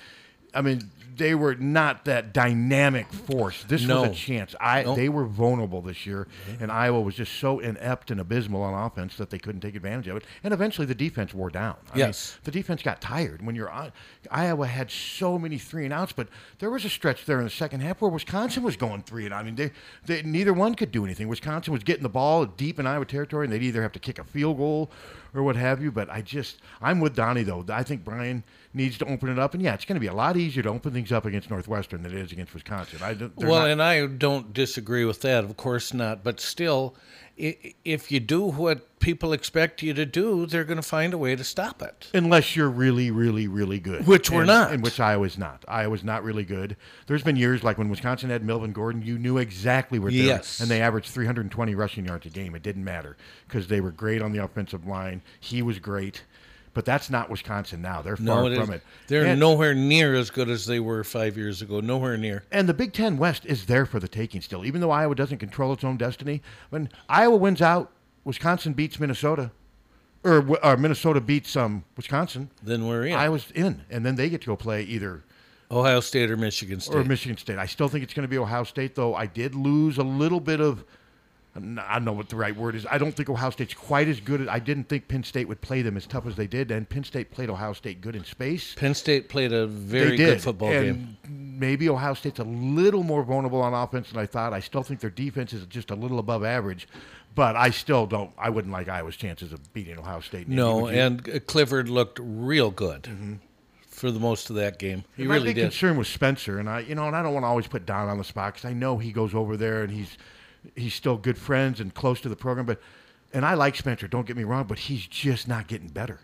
I mean, they were not that dynamic force. This No. was a chance. I Nope. they were vulnerable this year, mm-hmm. and Iowa was just so inept and abysmal on offense that they couldn't take advantage of it. And eventually, the defense wore down. I mean, Yes. the defense got tired when you're on. Iowa had so many three and outs, but there was a stretch there in the second half where Wisconsin was going three and. I mean, they, they neither one could do anything. Wisconsin was getting the ball deep in Iowa territory, and they'd either have to kick a field goal or what have you. But I just, I'm with Donnie though. I think Brian needs to open it up, and yeah, it's going to be a lot easier to open things up against Northwestern than it is against Wisconsin. I, don't- Well, not- and I don't disagree with that, of course not. But still, if you do what people expect you to do, they're going to find a way to stop it. Unless you're really, really, really good. Which we're not. And which I was not. I was not really good. There's been years like when Wisconsin had Melvin Gordon, you knew exactly where they were. And they averaged 320 rushing yards a game. It didn't matter because they were great on the offensive line. He was great. But that's not Wisconsin now. They're No, far it from is- it. They're And- nowhere near as good as they were five years ago. Nowhere near. And the Big Ten West is there for the taking still, even though Iowa doesn't control its own destiny. When Iowa wins out, Wisconsin beats Minnesota, or, or Minnesota beats um, Wisconsin. Then we're in. Iowa's in, and then they get to go play either Ohio State or Michigan State. or Michigan State. I still think it's going to be Ohio State, though. I did lose a little bit of. I don't know what the right word is. I don't think Ohio State's quite as good. As, I didn't think Penn State would play them as tough as they did, and Penn State played Ohio State good in space. Penn State played a very good football and game. Maybe Ohio State's a little more vulnerable on offense than I thought. I still think their defense is just a little above average, but I still don't. I wouldn't like Iowa's chances of beating Ohio State. No, and uh, Clifford looked real good for the most of that game. He my really big did. concern was Spencer, and I, you know, and I don't want to always put Don on the spot because I know he goes over there and he's he's still good friends and close to the program, but and I like Spencer. Don't get me wrong, but he's just not getting better.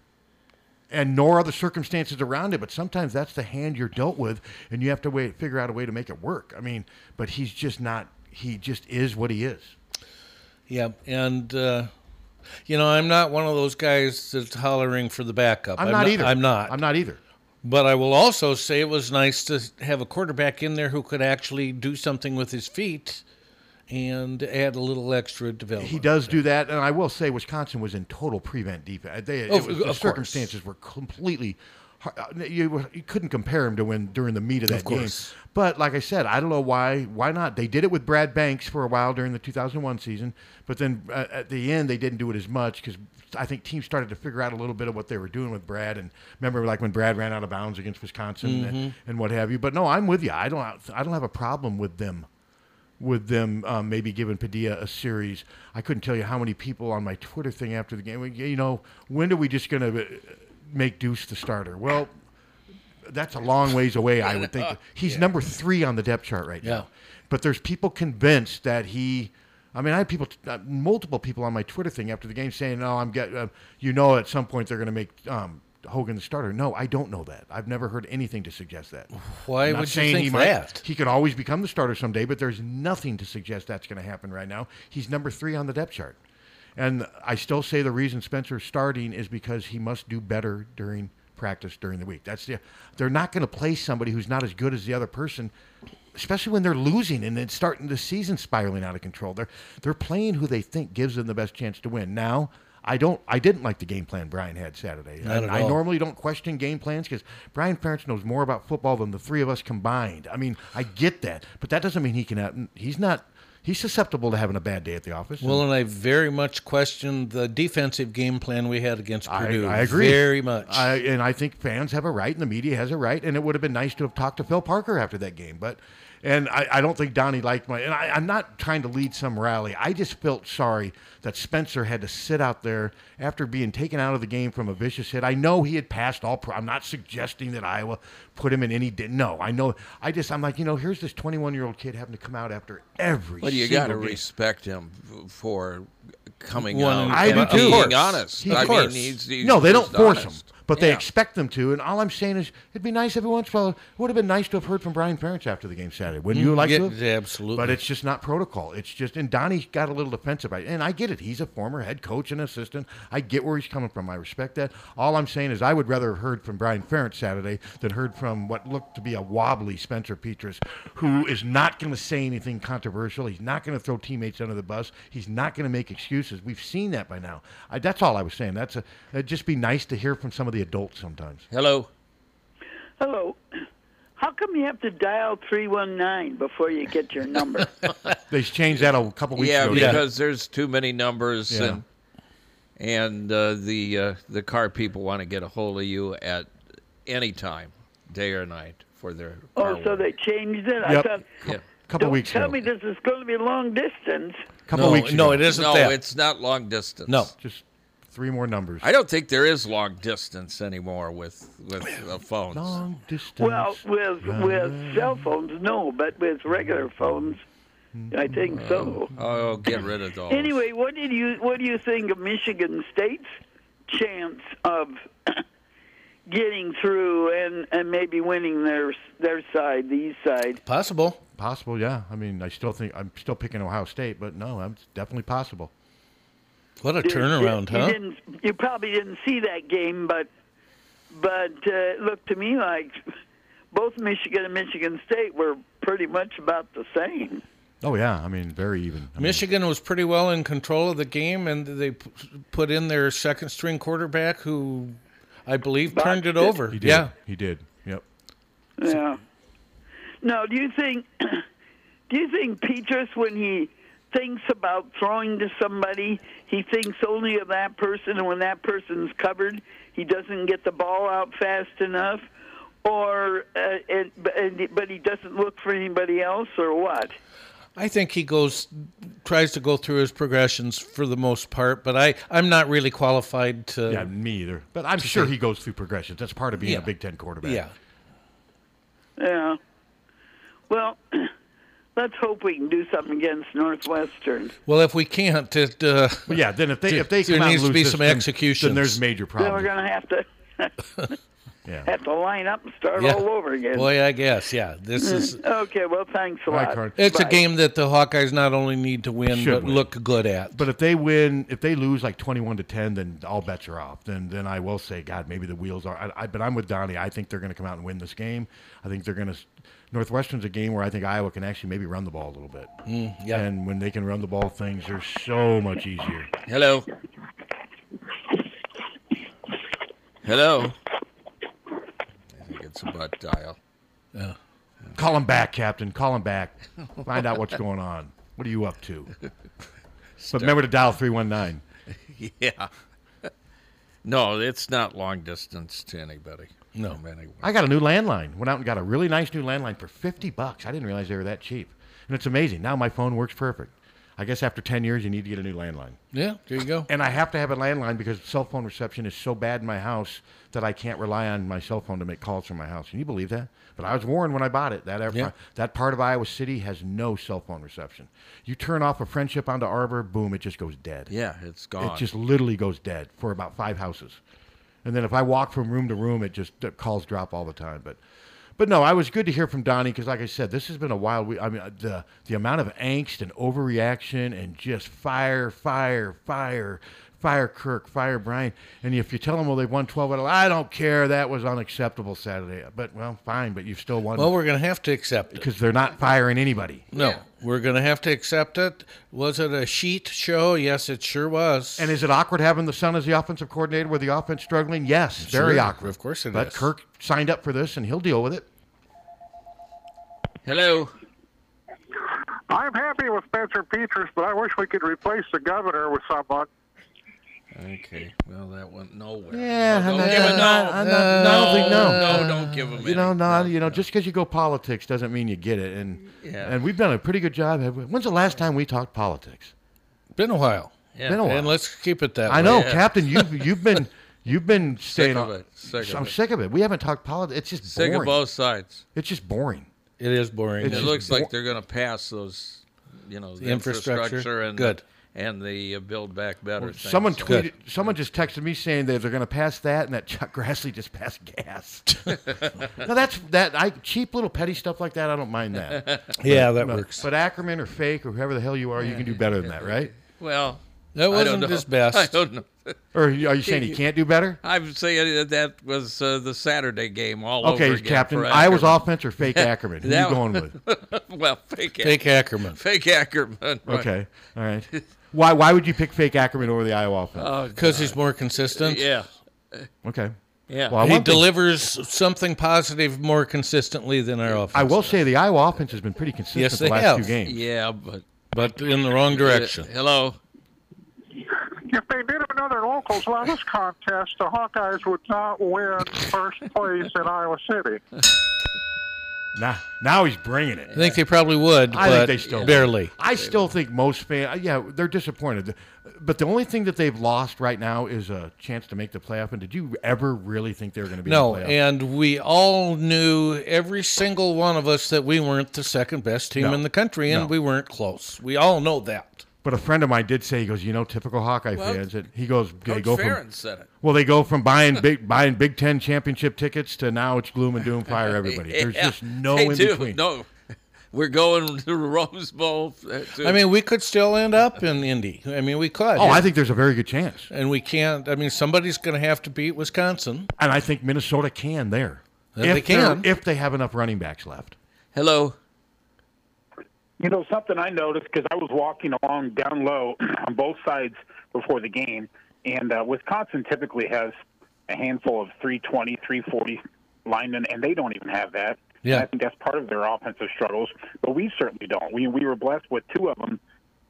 And nor are the circumstances around it, but sometimes that's the hand you're dealt with, and you have to wait, figure out a way to make it work. I mean, but he's just not. He just is what he is. Yeah, and uh, you know, I'm not one of those guys that's hollering for the backup. I'm not either. I'm not. I'm not either. But I will also say it was nice to have a quarterback in there who could actually do something with his feet and add a little extra development. He does do that, and I will say Wisconsin was in total prevent defense. They, it was- the course. circumstances were completely. uh, You, you couldn't compare him to when during the meat of that Of course. game. But like I said, I don't know why. Why not? They did it with Brad Banks for a while during the 2001 season, but then uh, at the end they didn't do it as much because I think teams started to figure out a little bit of what they were doing with Brad. And remember, like when Brad ran out of bounds against Wisconsin and, Mhm. and what have you. But no, I'm with you. I don't. I don't have a problem with them with them um, maybe giving Padilla a series. I couldn't tell you how many people on my Twitter thing after the game. You know, when are we just going to make Deuce the starter? Well, that's a long ways away. I would think he's number three on the depth chart right now. But there's people convinced that he. I mean, I had people, uh, multiple people on my Twitter thing after the game saying, "No, I'm get, uh, you know, at some point they're going to make um, Hogan the starter." No, I don't know that. I've never heard anything to suggest that. Why would you think he might- that? He could always become the starter someday, but there's nothing to suggest that's going to happen right now. He's number three on the depth chart. And I still say the reason Spencer's starting is because he must do better during practice during the week. That's the they're not going to play somebody who's not as good as the other person, especially when they're losing and then starting the season spiraling out of control. They're they're playing who they think gives them the best chance to win. Now, I don't I didn't like the game plan Brian had Saturday. Not I, I normally don't question game plans because Brian Ferentz knows more about football than the three of us combined. I mean, I get that, but that doesn't mean he can. He's not. He's susceptible to having a bad day at the office. Well, and I very much questioned the defensive game plan we had against I, Purdue. I agree Very much. I, and I think fans have a right, and the media has a right, and it would have been nice to have talked to Phil Parker after that game. But, and I, I don't think Donnie liked my. And I, I'm not trying to lead some rally. I just felt sorry that Spencer had to sit out there after being taken out of the game from a vicious hit. I know he had passed all. Pro, I'm not suggesting that Iowa put him in any. No, I know. I just I'm like you know here's this 21 year old kid having to come out after every. Well, you got to respect him for coming One- out I do and too. being honest. He- I mean, he's, he's no, they don't force honest. them, but they Yeah. expect them to. And all I'm saying is, it'd be nice every once in a while. It would have been nice to have heard from Brian Ferentz after the game Saturday. Wouldn't you Mm, like yeah, to? have? absolutely. But it's just not protocol. It's just, and Donnie got a little defensive. I- And I get it. He's a former head coach and assistant. I get where he's coming from. I respect that. All I'm saying is, I would rather have heard from Brian Ferentz Saturday than heard from what looked to be a wobbly Spencer Petras, who is not going to say anything controversial. He's not going to throw teammates under the bus. He's not going to make excuses. We've seen that by now. I, that's all I was saying. That's a. It'd just be nice to hear from some of the adults sometimes. Hello. Hello. How come you have to dial 319 before you get your number? They changed that a couple weeks yeah, ago. because there's too many numbers Yeah. and and uh, the uh, the car people want to get a hold of you at any time, day or night, for their. oh, car so they changed it? I Yep. thought. Yeah. Couple Don't weeks tell ago. me this is going to be long distance. Couple weeks no, ago. it isn't no, that. it's not long distance. No. Just three more numbers. I don't think there is long distance anymore with with uh, phones. Long distance. Well, with with cell phones, no, but with regular phones, I think so. Oh, get rid of those. Anyway, what did you what do you think of Michigan State's chance of getting through and and maybe winning their their side, the East side? Possible. Possible, yeah. I mean, I still think I'm still picking Ohio State, but no, I'm it's definitely possible. What a turnaround, you huh? Didn't, you probably didn't see that game, but but uh, it looked to me like both Michigan and Michigan State were pretty much about the same. Oh yeah, I mean, very even. I mean, Michigan was pretty well in control of the game, and they p- put in their second string quarterback, who I believe turned it over. He did. Yeah, he did. Yep. Yeah. No, do you think do you think Petras when he thinks about throwing to somebody, he thinks only of that person and when that person's covered, he doesn't get the ball out fast enough or uh, it, and, but he doesn't look for anybody else or what? I think he goes tries to go through his progressions for the most part, but I I'm not really qualified to. Yeah, me either. But I'm sure say- he goes through progressions. That's part of being Yeah. a Big Ten quarterback. Yeah. Yeah. Well, let's hope we can do something against Northwestern. Well, if we can't, it. Uh, Well, yeah. Then if they if they there come out and needs to lose be this, some execution, then there's major problems. Then we're going to have to Yeah. have to line up and start Yeah. all over again. Boy, I guess yeah. This is okay. Well, thanks a lot. it's a game that the Hawkeyes not only need to win Should but win. look good at. But if they win, if they lose like twenty-one to ten, then all bets are off. Then then I will say, God, maybe the wheels are. I, I, but I'm with Donnie. I think they're going to come out and win this game. I think they're going to. Northwestern's a game where I think Iowa can actually maybe run the ball a little bit. Mm, yeah. And when they can run the ball, things are so much easier. Hello. Hello. I think it's a butt dial. Yeah. Call him back, Captain. Call him back. Find out what's going on. What are you up to? But remember to dial three one nine. yeah. No, it's not long distance to anybody. No. man. I got a new landline. Went out and got a really nice new landline for fifty bucks. I didn't realize they were that cheap, and it's amazing. Now my phone works perfect. I guess after ten years, you need to get a new landline. Yeah, there you go. And I have to have a landline because cell phone reception is so bad in my house that I can't rely on my cell phone to make calls from my house. Can you believe that? But I was warned when I bought it that Yeah. that part of Iowa City has no cell phone reception. You turn off a friendship onto Arbor, boom, it just goes dead. Yeah, it's gone. It just literally goes dead for about five houses. And then if I walk from room to room, it just calls drop all the time. But, but no, I was good to hear from Donnie because, like I said, this has been a wild week. I mean, uh, the the amount of angst and overreaction and just fire, fire, fire, fire Kirk, fire Brian. And if you tell them, well, they've won twelve out of, I don't care. That was unacceptable Saturday. But well, fine. But you've still won. Well, we're going to have to accept it. because they're not firing anybody. No, we're going to have to accept it. Was it a sheet show? Yes, it sure was. And is it awkward having the son as the offensive coordinator with the offense struggling? Yes, very awkward. of course it but is. Kirk signed up for this, and he'll deal with it. Hello. I'm happy with Spencer Petras, but I wish we could replace the governor with someone. Okay. Well, that went nowhere. Yeah, no, don't not- give it. I'm No, not- I'm not- I don't think no. no, don't give him. You know, no, you know, just because you go politics doesn't mean you get it. And Yeah. and we've done a pretty good job. When's the last time we talked politics? Been a while. Yeah. Been a while. And let's keep it that way. I way. know, Yeah. Captain. You've you've been you've been staying of on. it, sick I'm it. sick of it. We haven't talked politics. It's just Sick boring. of both sides. It's just boring. It is boring. It's it looks bo- like they're going to pass those, you know, the The infrastructure? infrastructure and Good. And the uh, build back better. thing. Someone So- tweeted. Someone just texted me saying that they're going to pass that, and that Chuck Grassley just passed gas. no, that's that. I cheap little petty stuff like that. I don't mind that. Yeah, that But- works. But Ackerman or Fake or whoever the hell you are, you can do better than that, right? Well, That I don't wasn't know. his best. I don't know. Or are you saying he can't do better? I'm saying that that was uh, the Saturday game all Okay, over again. Okay, Captain. for I was Ackerman. offense or fake Ackerman. Who That- you going with? well, fake, Fake Ackerman. Fake Ackerman. right. Okay, all right. Why? Why would you pick fake Ackerman over the Iowa offense? Uh, because he's more consistent. yeah. Okay. Yeah. Well, he one thing- delivers something positive more consistently than our offense. I will say the Iowa offense has been pretty consistent Yes, the last have. two games. Yeah, but but in the wrong direction. Hello. If they did another locals lettuce contest, the Hawkeyes would not win first place in Iowa City. Now, now he's bringing it. I think they probably would, I but think they still would. barely. I still think most fans, yeah, they're disappointed. But the only thing that they've lost right now is a chance to make the playoff. And did you ever really think they were going to be No, in the playoff? and we all knew every single one of us that we weren't the second best team No. in the country, and No. we weren't close. We all know that. But a friend of mine did say he goes, you know, typical Hawkeye Well, fans. That he goes, they Coach go Farron from said it. well, they go from buying big buying Big Ten championship tickets to now it's gloom and doom, fire everybody. There's Yeah, just no they in do. between. No, we're going to the Rose Bowl. uh, to- I mean, we could still end up in Indy. I mean, we could. Oh, I think there's a very good chance, And we can't. I mean, somebody's going to have to beat Wisconsin. and I think Minnesota can there Yeah, if they can. if they have enough running backs left. Hello. You know, something I noticed because I was walking along down low on both sides before the game, and uh, Wisconsin typically has a handful of 320, 340 linemen, and they don't even have that. Yeah. And I think that's part of their offensive struggles, but we certainly don't. We we were blessed with two of them,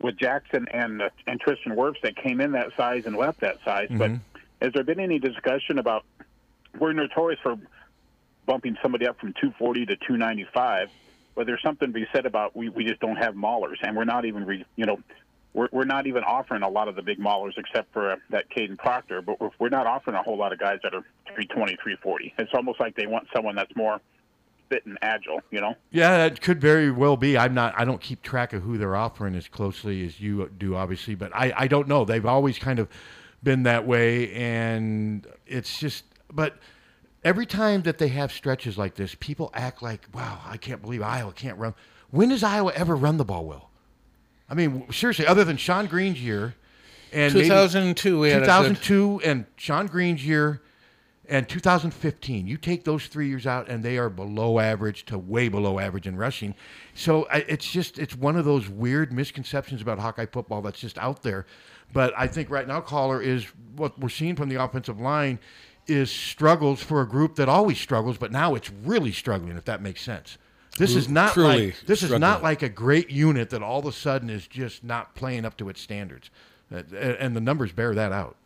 with Jackson and uh, and Tristan Wirfs that came in that size and left that size. But Mhm. has there been any discussion about we're notorious for bumping somebody up from 240 to 295, but there's something to be said about we, we just don't have maulers, and we're not even re, you know we're, we're not even offering a lot of the big maulers except for uh, that Caden Proctor, but we're, we're not offering a whole lot of guys that are 320, 340. It's almost like they want someone that's more fit and agile, you know. Yeah, that could very well be. I'm not. I don't keep track of who they're offering as closely as you do, obviously. But I, I don't know. They've always kind of been that way, and it's just. But every time that they have stretches like this, people act like, "Wow, I can't believe Iowa can't run." When does Iowa ever run the ball well? I mean, seriously, other than Shonn Greene's year, and maybe 2002 we had a good- 2002 and Shonn Greene's year and 2015. You take those three years out, and they are below average to way below average in rushing. So it's just it's one of those weird misconceptions about Hawkeye football that's just out there. But I think right now, caller is what we're seeing from the offensive line is struggles for a group that always struggles, but now it's really struggling. If that makes sense. This is not Truly like this is not like a great unit that all of a sudden is just not playing up to its standards, Uh, and the numbers bear that out.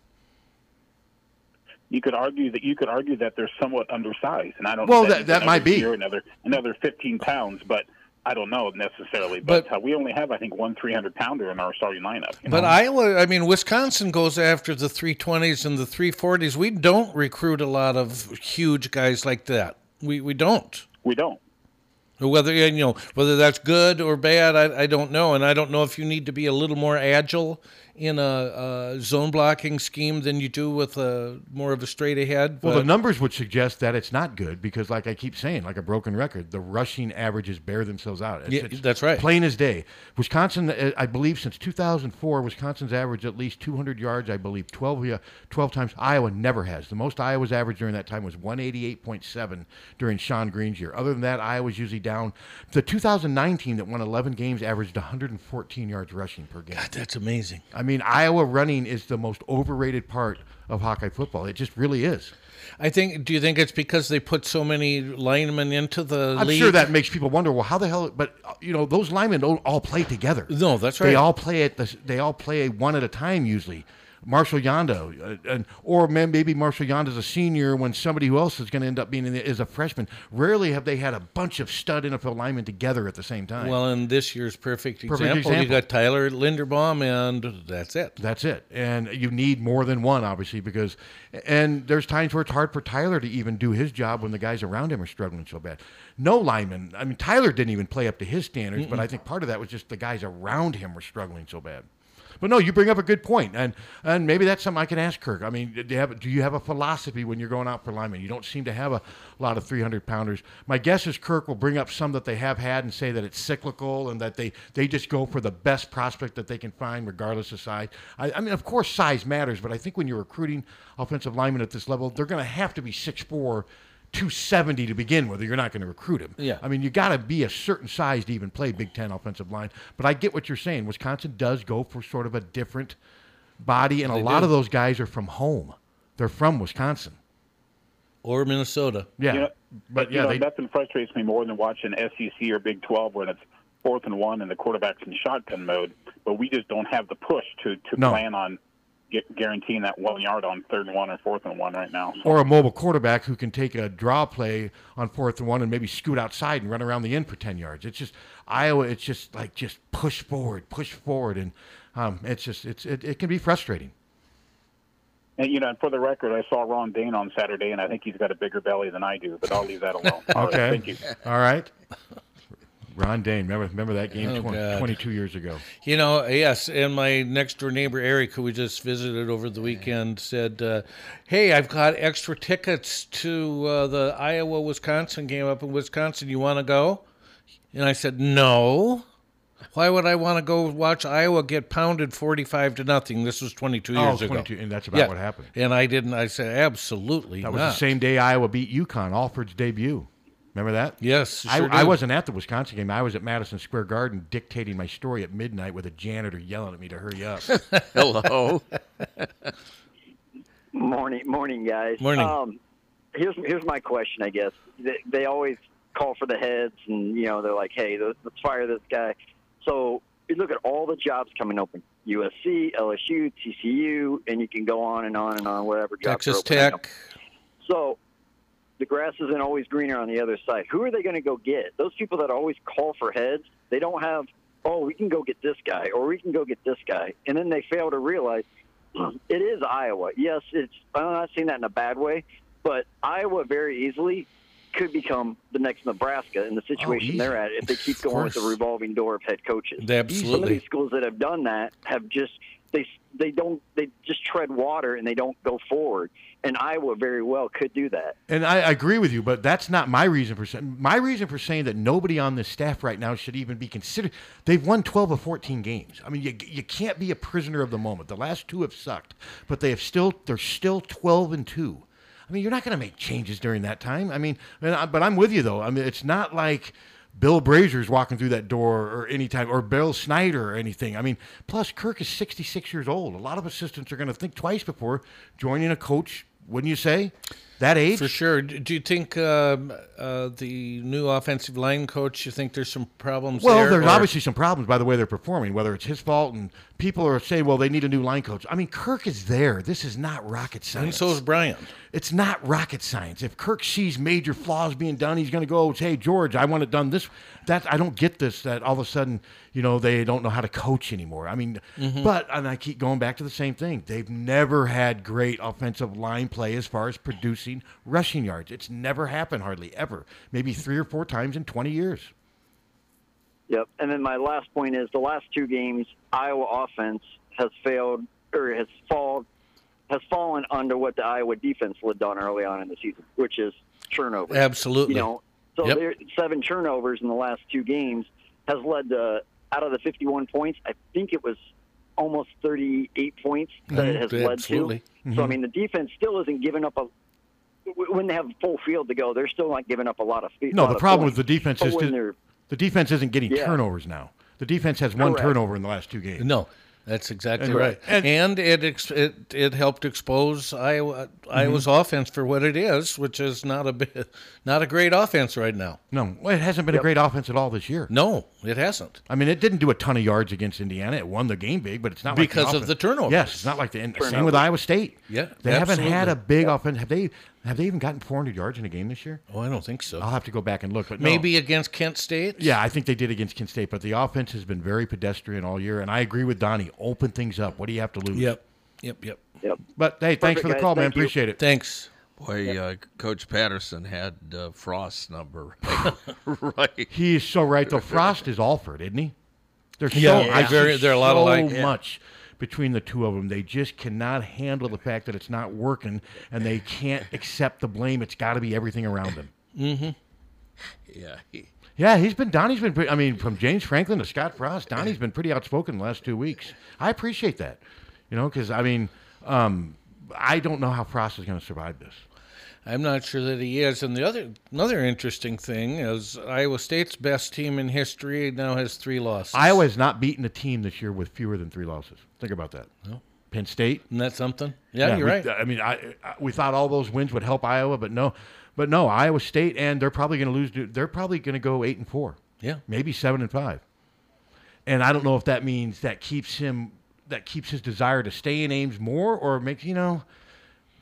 You could argue that you could argue that they're somewhat undersized, and I don't. Well, know that- that might be. another another 15 pounds, but I don't know necessarily. But, uh, we only have, I think, one 300 pounder in our starting lineup. you But know? Iowa, I mean, Wisconsin goes after the 320s and the 340s. We don't recruit a lot of huge guys like that. We we don't. We don't. Whether you know whether that's good or bad, I, I don't know, and I don't know if you need to be a little more agile in a, a zone blocking scheme than you do with a more of a straight ahead. Well, the numbers would suggest that it's not good because, like I keep saying, like a broken record, the rushing averages bear themselves out. It's, Yeah, it's that's right. Plain as day. Wisconsin, uh, I believe, since 2004, Wisconsin's averaged at least 200 yards. I believe 12, 12 times. Iowa never has. The most Iowa's averaged during that time was 188.7 during Shonn Greene's year. Other than that, Iowa's usually down. The 2019 that won 11 games averaged 114 yards rushing per game. God, that's amazing. I mean, Iowa running is the most overrated part of Hawkeye football. It just really is. I think. Do you think it's because they put so many linemen into the I'm league? sure that makes people wonder. Well, how the hell? But you know, those linemen don't all play together. No, that's right. They all play at the. They all play one at a time usually. Marshal Yanda, uh, and or maybe Marshal Yanda's a senior when somebody who else is going to end up being in the, is a freshman. Rarely have they had a bunch of stud NFL linemen together at the same time. Well, in this year's perfect, Perfect example, you example. got Tyler Linderbaum, and that's it. That's it. And you need more than one, obviously, because and there's times where it's hard for Tyler to even do his job when the guys around him are struggling so bad. No lineman. I mean, Tyler didn't even play up to his standards, but Mm-mm. I think part of that was just the guys around him were struggling so bad. But no, you bring up a good point, and and maybe that's something I can ask Kirk. I mean, do you have do you have a philosophy when you're going out for linemen? You don't seem to have a lot of 300 pounders. My guess is Kirk will bring up some that they have had and say that it's cyclical and that they they just go for the best prospect that they can find, regardless of size. I, I mean, of course, size matters, but I think when you're recruiting offensive linemen at this level, they're going to have to be 6'4", 270 to begin with, or you're not going to recruit him. Yeah. I mean, you got to be a certain size to even play Big Ten offensive line. But I get what you're saying. Wisconsin does go for sort of a different body, and a lot do. of those guys are from home. They're from Wisconsin. or Minnesota. Yeah, You know, but you know, they, nothing frustrates me more than watching SEC or Big 12 when it's fourth and one and the quarterback's in shotgun mode, but we just don't have the push to, to No. plan on get, guaranteeing that one yard on third and one or fourth and one right now. or a mobile quarterback who can take a draw play on fourth and one and maybe scoot outside and run around the end for ten yards. It's just Iowa. It's just like just push forward, push forward, and um, it's just it's it, it can be frustrating. And, you know, and for the record, I saw Ron Dayne on Saturday, and I think he's got a bigger belly than I do, but I'll leave that alone. Right, Okay, thank you. all right. Ron Dayne, remember remember that game Oh, 20, 22 years ago. You know, yes, and my next door neighbor Eric, who we just visited over the weekend, said, uh, "Hey, I've got extra tickets to uh, the Iowa Wisconsin game up in Wisconsin. You want to go?" And I said, "No. Why would I want to go watch Iowa get pounded forty-five to nothing? This was twenty-two Oh, years ago, 22, and that's about Yeah. what happened. And I didn't. I said, absolutely That was not. the same day Iowa beat UConn, Alford's debut. Remember that? Yes, I, sure I do. wasn't at the Wisconsin game. I was at Madison Square Garden dictating my story at midnight with a janitor yelling at me to hurry up. Hello. Morning, morning, guys. Morning. Um, here's here's my question. I guess they, they always call for the heads, and you know they're like, "Hey, let's let's fire this guy." So you look at all the jobs coming open: USC, LSU, TCU, and you can go on and on and on. Whatever jobs are Texas opening up. Tech. So the grass isn't always greener on the other side. Who are they going to go get? Those people that always call for heads, they don't have, oh, we can go get this guy or we can go get this guy. And then they fail to realize it is Iowa. Yes, it's, I'm not saying that in a bad way, but Iowa very easily could become the next Nebraska in the situation they're at if they keep going with the revolving door of head coaches. Absolutely some of these schools that have done that have just they they don't they just tread water and they don't go forward. And Iowa very well could do that. And I agree with you, but that's not my reason for saying. My reason for saying that nobody on this staff right now should even be considered. They've won 12 of 14 games. I mean, you, you can't be a prisoner of the moment. The last two have sucked, but they have still they're still 12 and two. I mean, you're not going to make changes during that time. I mean, but I'm with you though. I mean, it's not like Bill Brazier's walking through that door or anytime, or Bill Snyder or anything. I mean, plus Kirk is 66 years old. A lot of assistants are going to think twice before joining a coach. Wouldn't you say? That age? For sure. Do you think um, uh, the new offensive line coach? You think there's some problems Well, there? there's or- obviously some problems by the way they're performing, whether it's his fault and people are saying, well, they need a new line coach. I mean, Kirk is there. This is not rocket science. And so is Brian. It's not rocket science. If Kirk sees major flaws being done, he's going to go, hey, George, I want it done this. That I don't get this, that all of a sudden, you know, they don't know how to coach anymore. I mean, Mhm. but, and I keep going back to the same thing. They've never had great offensive line play as far as producing rushing yards. It's never happened, hardly ever. Maybe three or four times in 20 years. Yep. And then my last point is the last two games, Iowa offense has failed or has fallen has fallen under what the Iowa defense had on early on in the season, which is turnovers. Absolutely. You know, so Yep. there seven turnovers in the last two games has led to out of the 51 points, I think it was almost 38 points that it has Mhm, led absolutely. to. So I Mhm. mean, the defense still isn't giving up a when they have a full field to go, they're still not giving up a lot of speed. No, the problem with the defense But is when they're the defense isn't getting Yeah. turnovers now. The defense has one Correct. turnover in the last two games. No, that's exactly And- right. and- And, it, ex- it it helped expose Iowa Iowa's Mm-hmm. offense for what it is, which is not a bit, not a great offense right now. No, well, it hasn't been a great offense at all this year. No, it hasn't. I mean, it didn't do a ton of yards against Indiana. It won the game big, but it's not like Because of the turnovers. Yes, it's not like the same with Iowa State. Yeah, they haven't had a absolutely. big offense. Have they? Have they even gotten 400 yards in a game this year? Oh, I don't think so. I'll have to go back and look. But no. Maybe against Kent State. Yeah, I think they did against Kent State, but the offense has been very pedestrian all year. And I agree with Donnie. Open things up. What do you have to lose? Yep. Yep. Yep. Yep. But hey, thanks for the guys. call, man. You. Appreciate it. Thanks. Boy, uh, Coach Patterson had uh, Frost's number right. He is so right. Though Frost is Alford, isn't he? There's Yeah, so yeah. Very- see they're a lot so alike. Yeah. much between the two of them. They just cannot handle the fact that it's not working, and they can't accept the blame. It's got to be everything around them. Mm-hmm. Yeah. He, Yeah, he's been Donnie's been. Pretty, I mean, from James Franklin to Scott Frost, Donnie's been pretty outspoken the last two weeks. I appreciate that, you know, because I mean, um, I don't know how Frost is going to survive this. I'm not sure that he is. And the other another interesting thing is Iowa State's best team in history now has three losses. Iowa has not beaten a team this year with fewer than three losses. Think about that. No. Penn State. Isn't that something? Yeah, you're we- right. I mean, I, I we thought all those wins would help Iowa, but no, but no, Iowa State, and they're probably going to lose. They're probably going to go eight and four. Yeah. maybe seven and five. And I don't know if that means that keeps him that keeps his desire to stay in Ames more, or makes you know.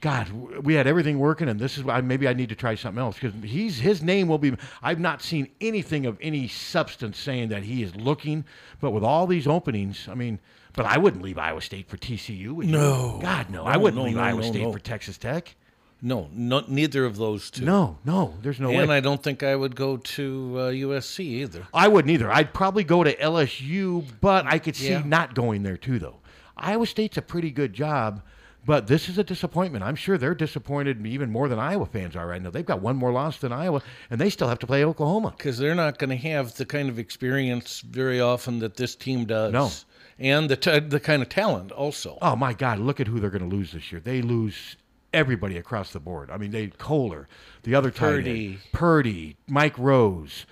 God, we had everything working, and this is why maybe I need to try something else because he's his name will be. I've not seen anything of any substance saying that he is looking, but with all these openings, I mean, but I wouldn't leave Iowa State for TCU. would you? No. God, no, No, I wouldn't no, leave no, Iowa no, State no. for Texas Tech. No, no, neither of those two. No, no, there's no and way. And I don't think I would go to uh, USC either. I wouldn't either. I'd probably go to LSU, but I could see Yeah. not going there too, though. Iowa State's a pretty good job, but this is a disappointment. I'm sure they're disappointed even more than Iowa fans are right now. They've got one more loss than Iowa, and they still have to play Oklahoma. Because they're not going to have the kind of experience very often that this team does. No. And the, t- the kind of talent also. Oh my God! Look at who they're going to lose this year. They lose everybody across the board. I mean, they Kolar, the other tight end, Purdy. Purdy, Mike Rose.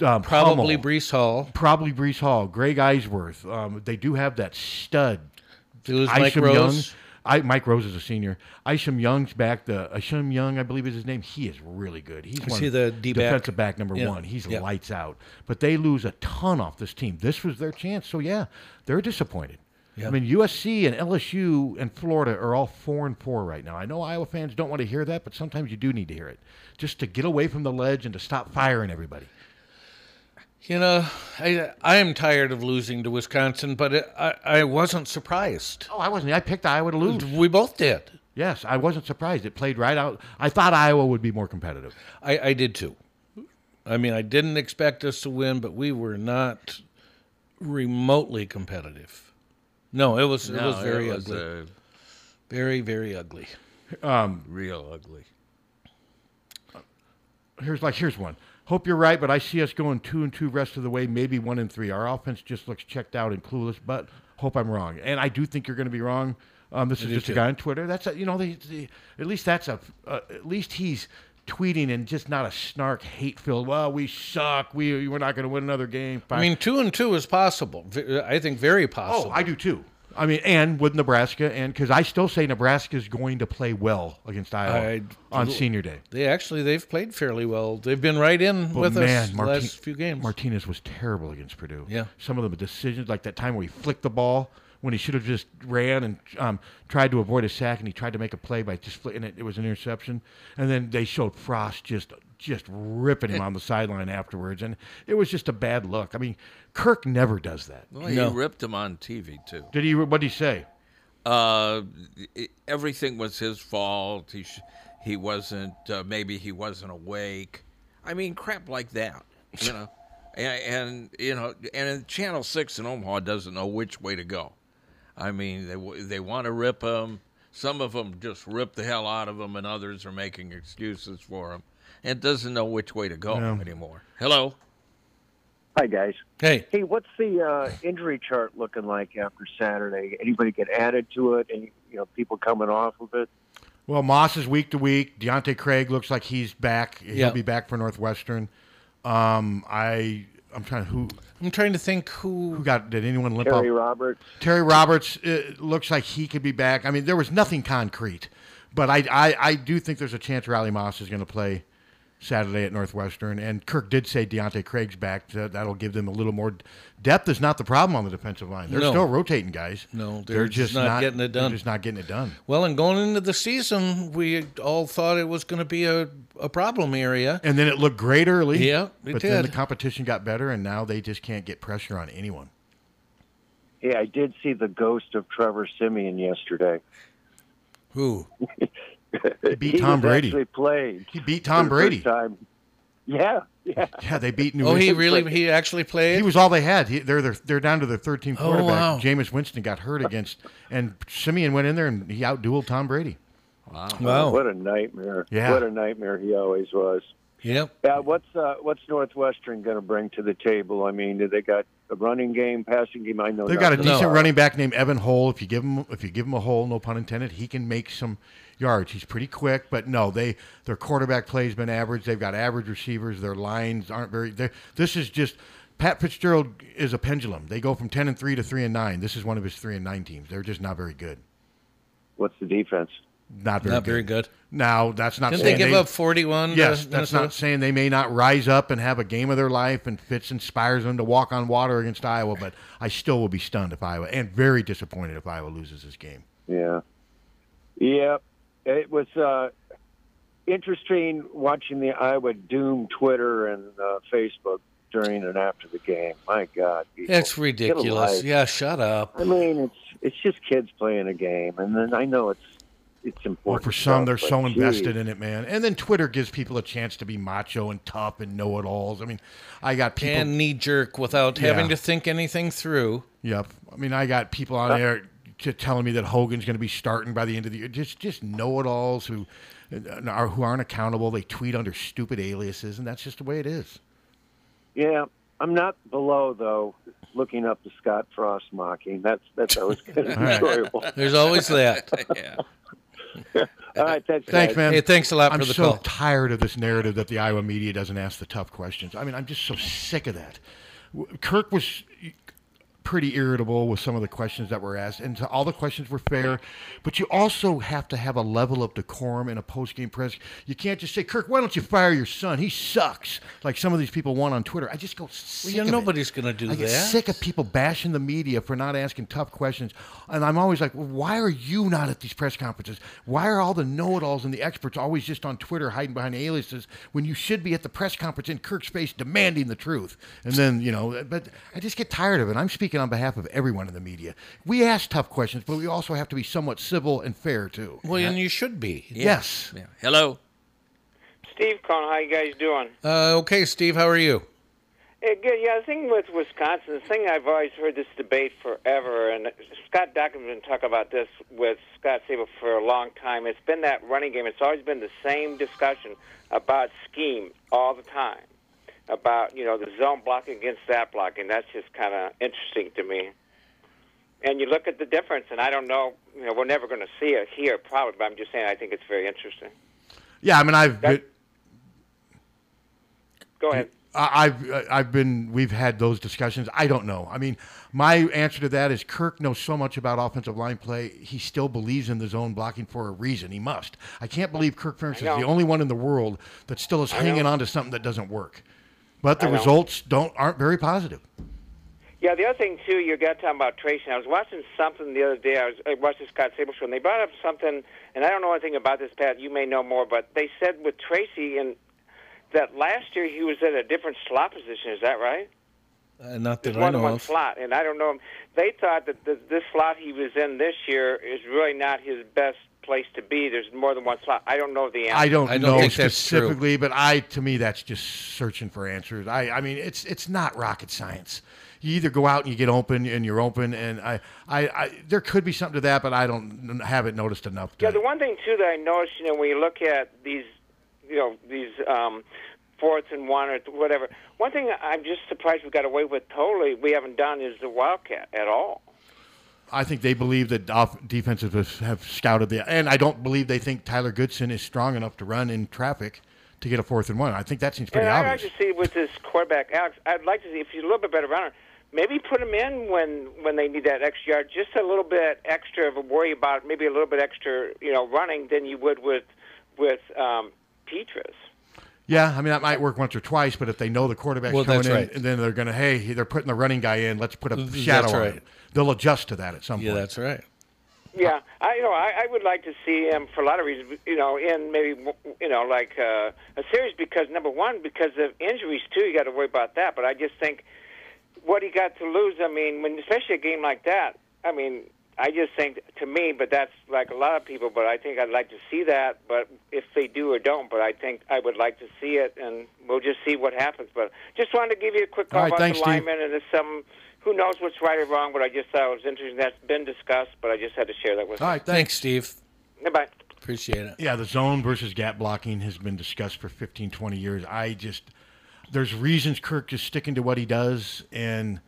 Um, Probably Hummel, Breece Hall. Probably Breece Hall. Greg Eisworth. Um, they do have that stud. They lose Mike Rose. Young. I, Mike Rose is a senior. Isheem Young's back. The Isheem Young, I believe is his name. He is really good. He's Is he the D-back? defensive back number Yeah. one. He's Yeah. lights out. But they lose a ton off this team. This was their chance. So yeah, they're disappointed. Yeah. I mean, USC and LSU and Florida are all four and four right now. I know Iowa fans don't want to hear that, but sometimes you do need to hear it, just to get away from the ledge and to stop firing everybody. You know, I I am tired of losing to Wisconsin, but it, I I wasn't surprised. Oh, I wasn't. I picked Iowa to lose. We both did. Yes, I wasn't surprised. It played right out. I thought Iowa would be more competitive. I, I did too. I mean, I didn't expect us to win, but we were not remotely competitive. No, it was it No, was very it was, ugly. uh, very very ugly. Um, Real ugly. here's like here's one. Hope you're right, but I see us going two and two rest of the way, maybe one and three. Our offense just looks checked out and clueless, but hope I'm wrong. And I do think you're going to be wrong. Um, this I is just too. a guy on Twitter. That's a, you know, at least that's a uh, at least he's tweeting and just not a snark, hate filled. Well, we suck. We we're not going to win another game. I mean, two and two is possible. I think very possible. Oh, I do too. I mean, and with Nebraska, and because I still say Nebraska is going to play well against Iowa I- on Senior Day. They actually they've played fairly well. They've been right in But with man, us the Marti- last few games. Martinez was terrible against Purdue. Yeah. Some of the decisions, like that time where he flicked the ball when he should have just ran and um, tried to avoid a sack, and he tried to make a play by just flicking it. It was an interception, and then they showed Frost just just ripping him on the sideline afterwards, and it was just a bad look. I mean, Kirk never does that. Well, he ripped him on TV too. Did he? What did he say? Uh, i- everything was his fault. He sh- he wasn't. Uh, maybe he wasn't awake. I mean, crap like that. You know, and, and you know, and Channel Six in Omaha doesn't know which way to go. I mean, they they want to rip him. Some of them just rip the hell out of him, and others are making excuses for him. And doesn't know which way to go Yeah. anymore. Hello. Hi guys. Hey. Hey, what's the uh, injury chart looking like after Saturday? Anybody get added to it? Any you know people coming off of it? Well, Moss is week to week. Deontae Craig looks like he's back. He'll Yeah. be back for Northwestern. Um, I I'm trying who I'm trying to think who who got did anyone limp Terry up? Roberts. Terry Roberts uh, looks like he could be back. I mean, there was nothing concrete, but I I, I do think there's a chance Riley Moss is going to play Saturday at Northwestern. And Kirk did say Deontae Craig's back. So that'll give them a little more depth. Is not the problem on the defensive line. They're No. still rotating guys. No, they're just not getting it done. they're done. just not getting it done. Well, and going into the season, we all thought it was going to be a, a problem area. And then it looked great early. Yeah, it but then the competition got better, and now they just can't get pressure on anyone. Yeah, I did see the ghost of Trevor Siemian yesterday. Who? He beat Tom was Brady. Actually played. He beat Tom Brady. Time. Yeah, yeah. Yeah, they beat New Oh, he really he actually played. He was all they had. He, they're, they're they're down to their 13th Oh, quarterback. wow. Jameis Winston got hurt against, and Siemian went in there and he outdueled Tom Brady. Wow. Wow. What a nightmare. Yeah. What a nightmare he always was. Yep. Yeah, what's uh, what's Northwestern going to bring to the table? I mean, do they got a running game, passing game? I know They've got a decent about. running back named Evan Hull. If you give him if you give him a hole, no pun intended, he can make some yards. He's pretty quick, but no, they their quarterback play's been average. They've got average receivers. Their lines aren't very. This is just Pat Fitzgerald is a pendulum. They go from ten and three to three and nine. This is one of his three and nine teams. They're just not very good. What's the defense? Not very Not good. very good. Now that's not. Didn't saying they give up 41 to Yes, that's Minnesota? not saying they may not rise up and have a game of their life, and Fitz inspires them to walk on water against Iowa. But I still will be stunned if Iowa, and very disappointed if Iowa loses this game. Yeah. Yeah. It was uh, interesting watching the Iowa Doom Twitter and uh, Facebook during and after the game. My God. people, It's ridiculous. Yeah, shut up. I mean, it's it's just kids playing a game, and then I know it's it's Well, important. for some, stuff, they're so geez. invested in it, man. And then Twitter gives people a chance to be macho and tough and know-it-alls. I mean, I got people and knee jerk without having to think anything through. Yep. I mean, I got people on there t- telling me that Hogan's going to be starting by the end of the year. Just, just know-it-alls who uh, are who aren't accountable. They tweet under stupid aliases, and that's just the way it is. Yeah, I'm not below though. Looking up the Scott Frost mocking. That's that's always kind of All right. enjoyable. There's always that. yeah. All right, thanks, Thanks, man. Hey, thanks a lot I'm for the so call. tired of this narrative that the Iowa media doesn't ask the tough questions. I mean, I'm just so sick of that. Kirk was pretty irritable with some of the questions that were asked, and so all the questions were fair. But you also have to have a level of decorum in a post-game press. You can't just say, "Kirk, why don't you fire your son? He sucks," like some of these people want on Twitter. I just go sick yeah, of nobody's gonna do I get that. sick of people bashing the media for not asking tough questions, and I'm always like, well, "Why are you not at these press conferences? Why are all the know-it-alls and the experts always just on Twitter hiding behind aliases when you should be at the press conference in Kirk's face demanding the truth?" And then you know, but I just get tired of it. I'm speaking on behalf of everyone in the media. We ask tough questions, but we also have to be somewhat civil and fair too. Well, and you should be. Yes. Yeah. Hello. Steve Cohn, how you guys doing? Uh, okay, Steve, how are you? Hey, good. Yeah, the thing with Wisconsin, the thing I've always heard this debate forever, and Scott Dockham's been talking about this with Scott Sable for a long time. It's been that running game. It's always been the same discussion about scheme all the time, about you know the zone blocking against that blocking. That's just kind of interesting to me. And you look at the difference, and I don't know. You know, we're never going to see it here, probably. But I'm just saying, I think it's very interesting. Yeah, I mean, I've been, Go ahead. I've I've been we've had those discussions. I don't know. I mean, my answer to that is Kirk knows so much about offensive line play. He still believes in the zone blocking for a reason. He must. I can't believe Kirk Ferentz is the only one in the world that still is I hanging know. on to something that doesn't work. But the results don't aren't very positive. Yeah, the other thing too, you got talking about Tracy. I was watching something the other day. I was I watched the Scott Sable show, and they brought up something, and I don't know anything about this, Pat. You may know more, but they said with Tracy and that last year he was at a different slot position. Is that right? Uh, not There's that I know one of. slot, and I don't know. They thought that the, this slot he was in this year is really not his best place to be. There's more than one slot. I don't know the answer. I don't, know specifically, but I to me that's just searching for answers. I I mean it's it's not rocket science. You either go out and you get open and you're open, and I I, I there could be something to that, but I don't haven't noticed enough. To Yeah, the one thing too that I noticed, you know, when you look at these, you know, these um, fourths and one or whatever. One thing I'm just surprised we got away with totally we haven't done is the wildcat at all. I think they believe that off defenses have- have scouted the, and I don't believe they think Tyler Goodson is strong enough to run in traffic to get a fourth and one. I think that seems pretty and I'd like to see with this quarterback Alex. I'd like to see if he's a little bit better runner. Maybe put him in when when they need that extra yard, just a little bit extra of a worry about maybe a little bit extra, you know, running than you would with with um, Petras. Yeah, I mean that might work once or twice, but if they know the quarterback's Well, coming in, right. and then they're going to, hey, they're putting the running guy in, let's put a That's shadow on right. him. They'll adjust to that at some Yeah, point. that's right. Yeah, I you know I, I would like to see him for a lot of reasons. You know, in maybe you know like uh, a series because number one because of injuries too. You got to worry about that. But I just think what he got to lose. I mean, when especially a game like that. I mean, I just think to me, but that's like a lot of people. But I think I'd like to see that. But if they do or don't, but I think I would like to see it, and we'll just see what happens. But just wanted to give you a quick call All right, about thanks, the Steve. linemen, and some. Who knows what's right or wrong? But I just thought it was interesting. That's been discussed, but I just had to share that with All you. All right, Thanks, Steve. Goodbye. Appreciate it. Yeah, the zone versus gap blocking has been discussed for 15, 20 years. I just, there's reasons Kirk is sticking to what he does, and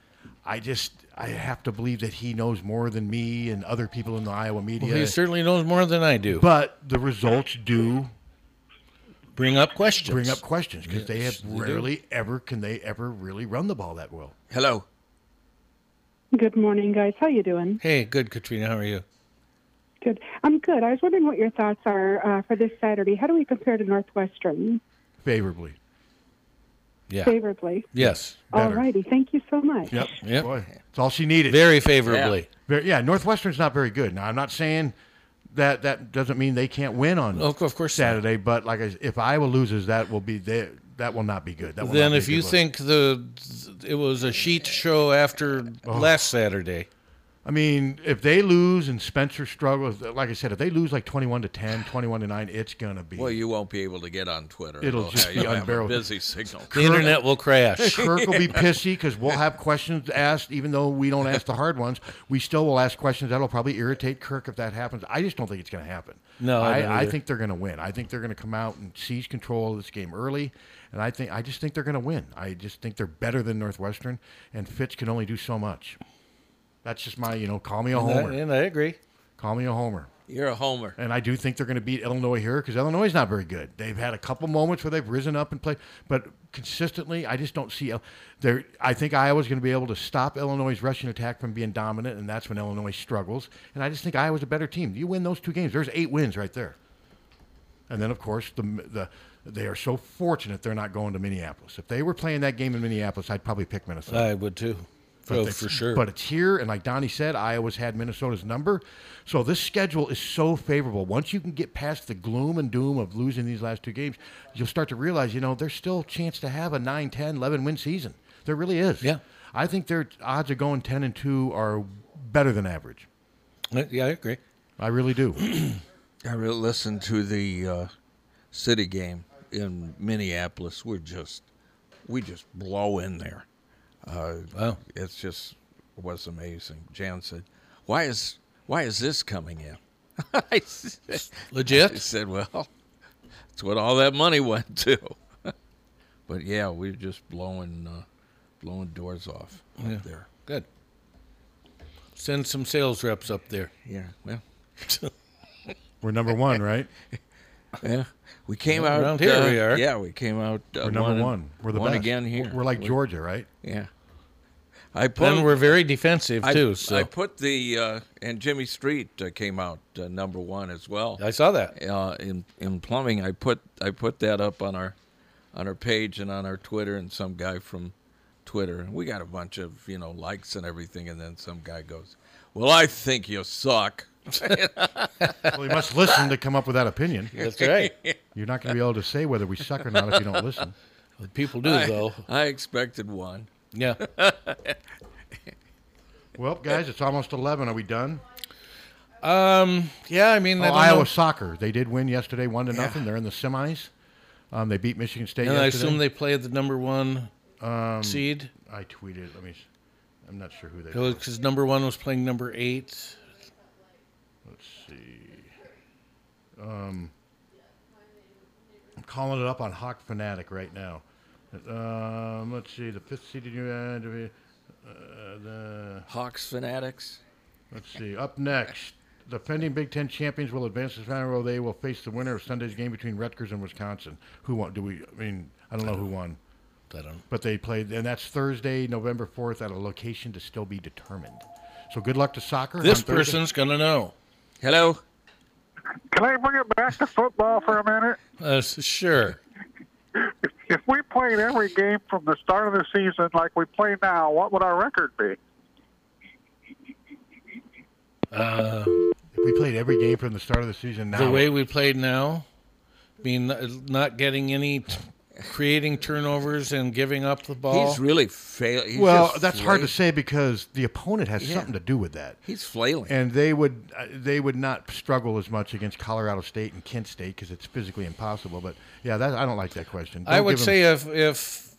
I just, I have to believe that he knows more than me and other people in the Iowa media. Well, he certainly knows more than I do. But the results do bring up questions. Bring up questions because they have Yes, they do. rarely ever can they ever really run the ball that well. Hello. Good morning, guys. How you doing? Hey, good, Katrina. How are you? Good. I'm good. I was wondering what your thoughts are uh, for this Saturday. How do we compare to Northwestern? Favorably. Yeah. Favorably. Yes. All righty. Thank you so much. Yep. Yep. Boy, it's all she needed. Very favorably. Yeah. Very, yeah. Northwestern's not very good. Now, I'm not saying that that doesn't mean they can't win on of course not. Saturday, but like I, if Iowa loses, that will be they, that will not be good. That will Then not be if a you look. think the it was a sheet show after Oh. last Saturday. I mean, if they lose and Spencer struggles, like I said, if they lose like 21 to 10, 21 to 9, it's going to be. Well, you won't be able to get on Twitter. It'll You'll just be you'll have a unbearable. busy signal. The internet will crash. Kirk will be pissy because we'll have questions asked, even though we don't ask the hard ones. We still will ask questions that'll probably irritate Kirk if that happens. I just don't think it's going to happen. No, I I, I think they're going to win. I think they're going to come out and seize control of this game early, and I think I just think they're going to win. I just think they're better than Northwestern, and Fitz can only do so much. That's just my, you know, call me a And I- homer. and I agree. Call me a homer. You're a homer. And I do think they're going to beat Illinois here because Illinois is not very good. They've had a couple moments where they've risen up and played, but consistently, I just don't see. Il- There, I think Iowa's going to be able to stop Illinois' rushing attack from being dominant, and that's when Illinois struggles. And I just think Iowa's a better team. You win those two games, there's eight wins right there. And then, of course, the the they are so fortunate they're not going to Minneapolis. If they were playing that game in Minneapolis, I'd probably pick Minnesota. I would too. But Oh, they- for sure. But it's here, and like Donnie said, Iowa's had Minnesota's number. So this schedule is so favorable. Once you can get past the gloom and doom of losing these last two games, you'll start to realize, you know, there's still a chance to have a 9, 10, 11 win season. There really is. Yeah. I think their odds of going 10 and 2 are better than average. Yeah, I agree. I really do. I really listened to the uh, city game in Minneapolis. We're just, we just blow in there. Uh, wow, it's just was amazing. Jan said, "Why is why is this coming in?" I said, Legit? I said, "Well, that's what all that money went to." but yeah, we're just blowing uh, blowing doors off Yeah. up there. Good. Send some sales reps up there. Yeah, well. We're number one, right? Yeah, we came Well, out around here uh, we are. Yeah, we came out. Uh, We're number one, one. We're the one best. again here. We're like We- Georgia, right? Yeah. I put. And we're very defensive I, too. So I put the uh, and Jimmy Street uh, came out uh, number one as well. I saw that. Uh, in in plumbing, I put I put that up on our on our page and on our Twitter, and some guy from Twitter. We got a bunch of you know likes and everything, and then some guy goes, "Well, I think you suck." well, you must listen to come up with that opinion. That's right. You're not going to be able to say whether we suck or not if you don't listen. People do I- though. I expected one. Yeah. Well, guys, it's almost 11. Are we done? Um. Yeah. I mean, Oh, I don't Iowa know. soccer. They did win yesterday, one to nothing. They're in the semis. Um, they beat Michigan State. And I assume they played the number one um, seed. I tweeted. Let me. s- I'm not sure who they. Because number one was playing number eight. See. Um, I'm calling it up on Hawk Fanatic right now. Um, let's see. The fifth seeded uh, the Hawks fanatics. Let's see. Up next, the defending Big Ten champions will advance to the final. They will face the winner of Sunday's game between Rutgers and Wisconsin. Who won? Do we? I mean, I don't know who won. I don't. But they played, and that's Thursday, November fourth, at a location to still be determined. So good luck to soccer. This person's gonna know. Hello. Can I bring it back to football for a minute? Uh, sure. If we played every game from the start of the season like we play now, what would our record be? Uh, If we played every game from the start of the season now, the way we played now, I mean, not- not getting any, t- creating turnovers and giving up the ball. He's really fail. he's well, just that's hard to say because the opponent has Yeah. something to do with that. He's flailing. and they would uh, they would not struggle as much against Colorado State and Kent State because it's physically impossible. But yeah, that I don't like that question. I Don't would give 'em- say if if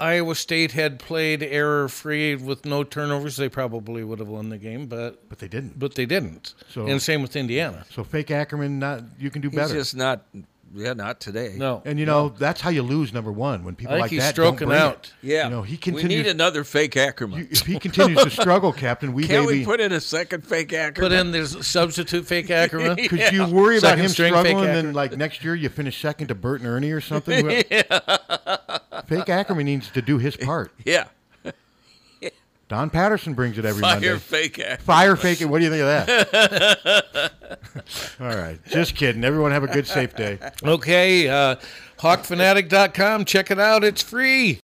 Iowa State had played error free with no turnovers, they probably would have won the game. But but they didn't. But they didn't. So- and same with Indiana. so fake Ackerman, not you can do He's better. just not. Yeah, not today. No. and you know that's how you lose number one when people I think like he's that don't stroking bring it. Yeah. you know he continues. we continues. need another fake Ackerman. if he continues to struggle, Captain, we Can't maybe we put in a second fake Ackerman? Put in this substitute fake Ackerman. Could Yeah. you worry about him struggling and then like next year you finish second to Bert and Ernie or something? Who- Fake Ackerman needs to do his part. Yeah. Don Patterson brings it every Fire Monday. fake act. Fire fake it. What do you think of that? All right. Just kidding. Everyone have a good, safe day. Okay, uh, hawkfanatic.com. Check it out. It's free.